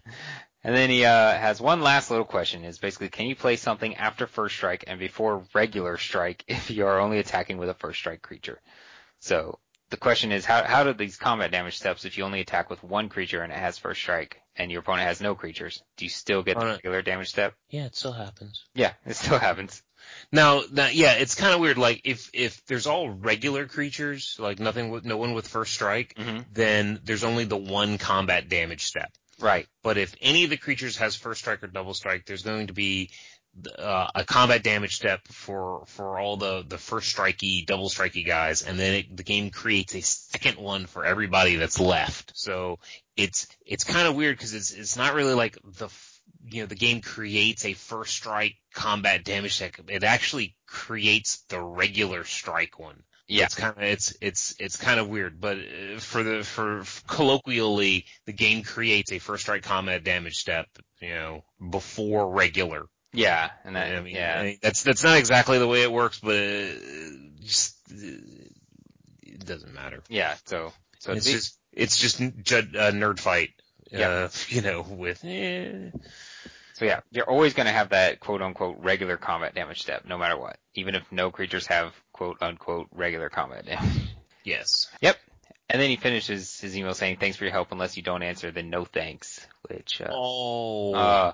And then he uh, has one last little question. Is basically, can you play something after first strike and before regular strike <laughs> if you are only attacking with a first strike creature? So the question is, how how do these combat damage steps if you only attack with one creature and it has first strike and your opponent has no creatures? Do you still get the regular damage step? Yeah, it still happens. Yeah, it still <laughs> happens. Now, now, yeah, it's kind of weird. Like if if there's all regular creatures, like nothing with no one with first strike, hmm then there's only the one combat damage step. Right. But if any of the creatures has first strike or double strike, there's going to be uh, a combat damage step for for all the the first strikey, double strikey guys, and then it, the game creates a second one for everybody that's left. So it's it's kind of weird because it's it's not really like the you know the game creates a first strike combat damage step. It actually creates the regular strike one. Yeah. It's kind of it's it's it's kind of weird, but uh, for the for colloquially, the game creates a first strike combat damage step, you know, before regular. Yeah. And that, I mean, yeah. I mean, that's that's not exactly the way it works, but uh, just uh, it doesn't matter. yeah. So so it's just it's just a nerd fight. Yeah. Uh, <laughs> you know, with eh. So yeah, you're always going to have that quote unquote regular combat damage step, no matter what, even if no creatures have quote unquote regular combat damage. <laughs> yes. Yep. And then he finishes his email saying, "Thanks for your help. Unless you don't answer, then no thanks." Which, uh, Oh. uh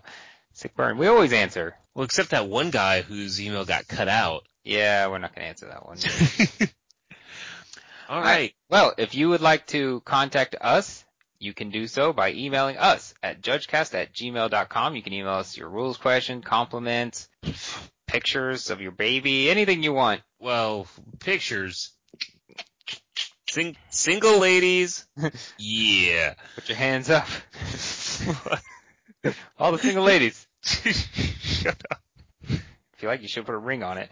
sick burn. We always answer. well, except that one guy whose email got cut out. Yeah, we're not going to answer that one. <laughs> All right. Well, if you would like to contact us, you can do so by emailing us at judgecast at gmail.com. You can email us your rules question, compliments, pictures of your baby, anything you want. Well, pictures. Sing- single ladies. yeah. Put your hands up. All the single ladies. <laughs> Shut up. If you like, you should put a ring on it.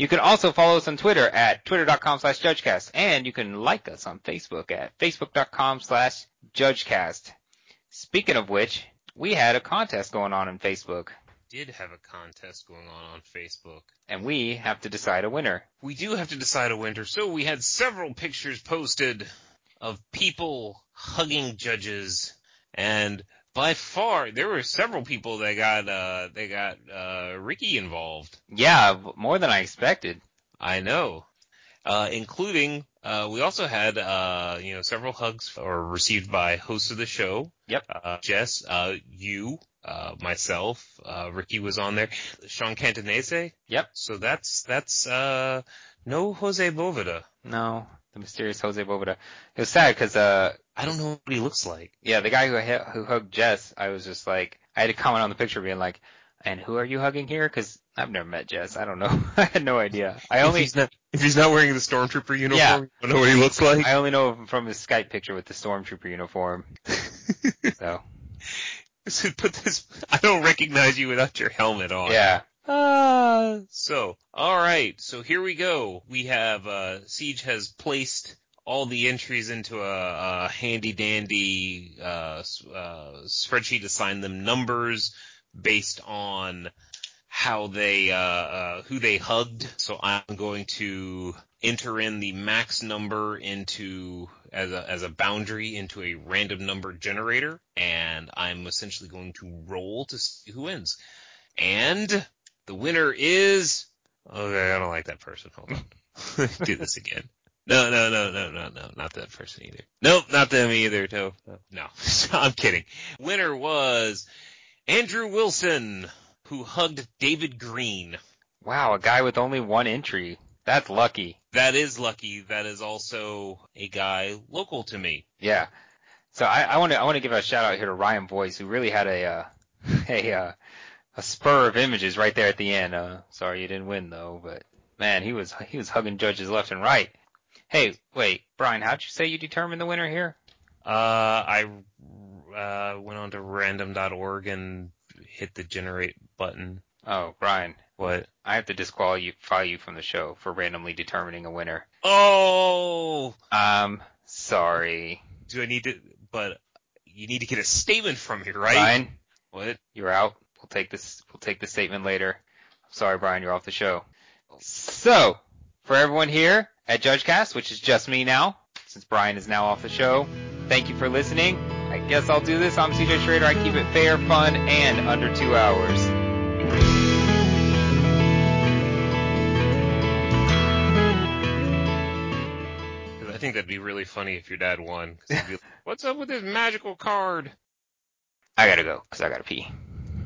You can also follow us on Twitter at twitter.com slash judgecast, and you can like us on Facebook at facebook.com slash judgecast. Speaking of which, we had a contest going on on Facebook, Did have a contest going on on Facebook. and we have to decide a winner. We do have to decide a winner, so we had several pictures posted of people hugging judges, and by far there were several people that got uh they got uh Ricky involved. Yeah, more than I expected. I know. Uh, including, uh, we also had, uh, you know, several hugs or received by hosts of the show. Yep. Uh, Jess, uh, you, uh, myself, uh, Ricky was on there. Sean Catanese. Yep. So that's, that's, uh, no Jose Boveda. No, the mysterious Jose Boveda. It was sad because, uh, I don't know what he looks like. yeah, the guy who who hugged Jess, I was just like, I had to comment on the picture being like, and who are you hugging here? Because I've never met Jess. I don't know. <laughs> I had no idea. I if only he's not, if he's not wearing the stormtrooper uniform, Yeah. you don't know what he looks like. I only know him from his Skype picture with the stormtrooper uniform. <laughs> So So put this, I don't recognize you without your helmet on. yeah, Ah, so, alright, so here we go. We have, uh, Siege has placed all the entries into a, a handy dandy, uh, uh, spreadsheet, assign them numbers based on how they, uh, uh, who they hugged. So I'm going to enter in the max number into, as a, as a boundary into a random number generator, and I'm essentially going to roll to see who wins. And the winner is. Okay, I don't like that person. Hold on. <laughs> Do this again. No, no, no, no, no, no, not that person either. Nope, not them either. No, no. <laughs> I'm kidding. Winner was Andrew Wilson, who hugged David Green. wow, a guy with only one entry. That's lucky. That is lucky. That is also a guy local to me. Yeah. So I, I want to I want to give a shout out here to Ryan Boyce, who really had a uh, <laughs> a uh, a spur of images right there at the end. Uh, sorry you didn't win though, but man, he was he was hugging judges left and right. Hey, wait, Brian, how'd you say you determined the winner here? Uh, I uh, went on to random.org and hit the generate button. Oh, Brian, What? I have to disqualify you from the show for randomly determining a winner. Oh, Um, sorry. do I need to? But you need to get a statement from me, right? Brian, What? you're out. We'll take this. We'll take the statement later. I'm sorry, Brian. You're off the show. So, for everyone here at JudgeCast, which is just me now, since Brian is now off the show, thank you for listening. I guess I'll do this. I'm CJ Schrader. I keep it fair, fun, and under two hours. I think that'd be really funny if your dad won. 'cause he'd be like, What's up with this magical card? I gotta go because I gotta pee.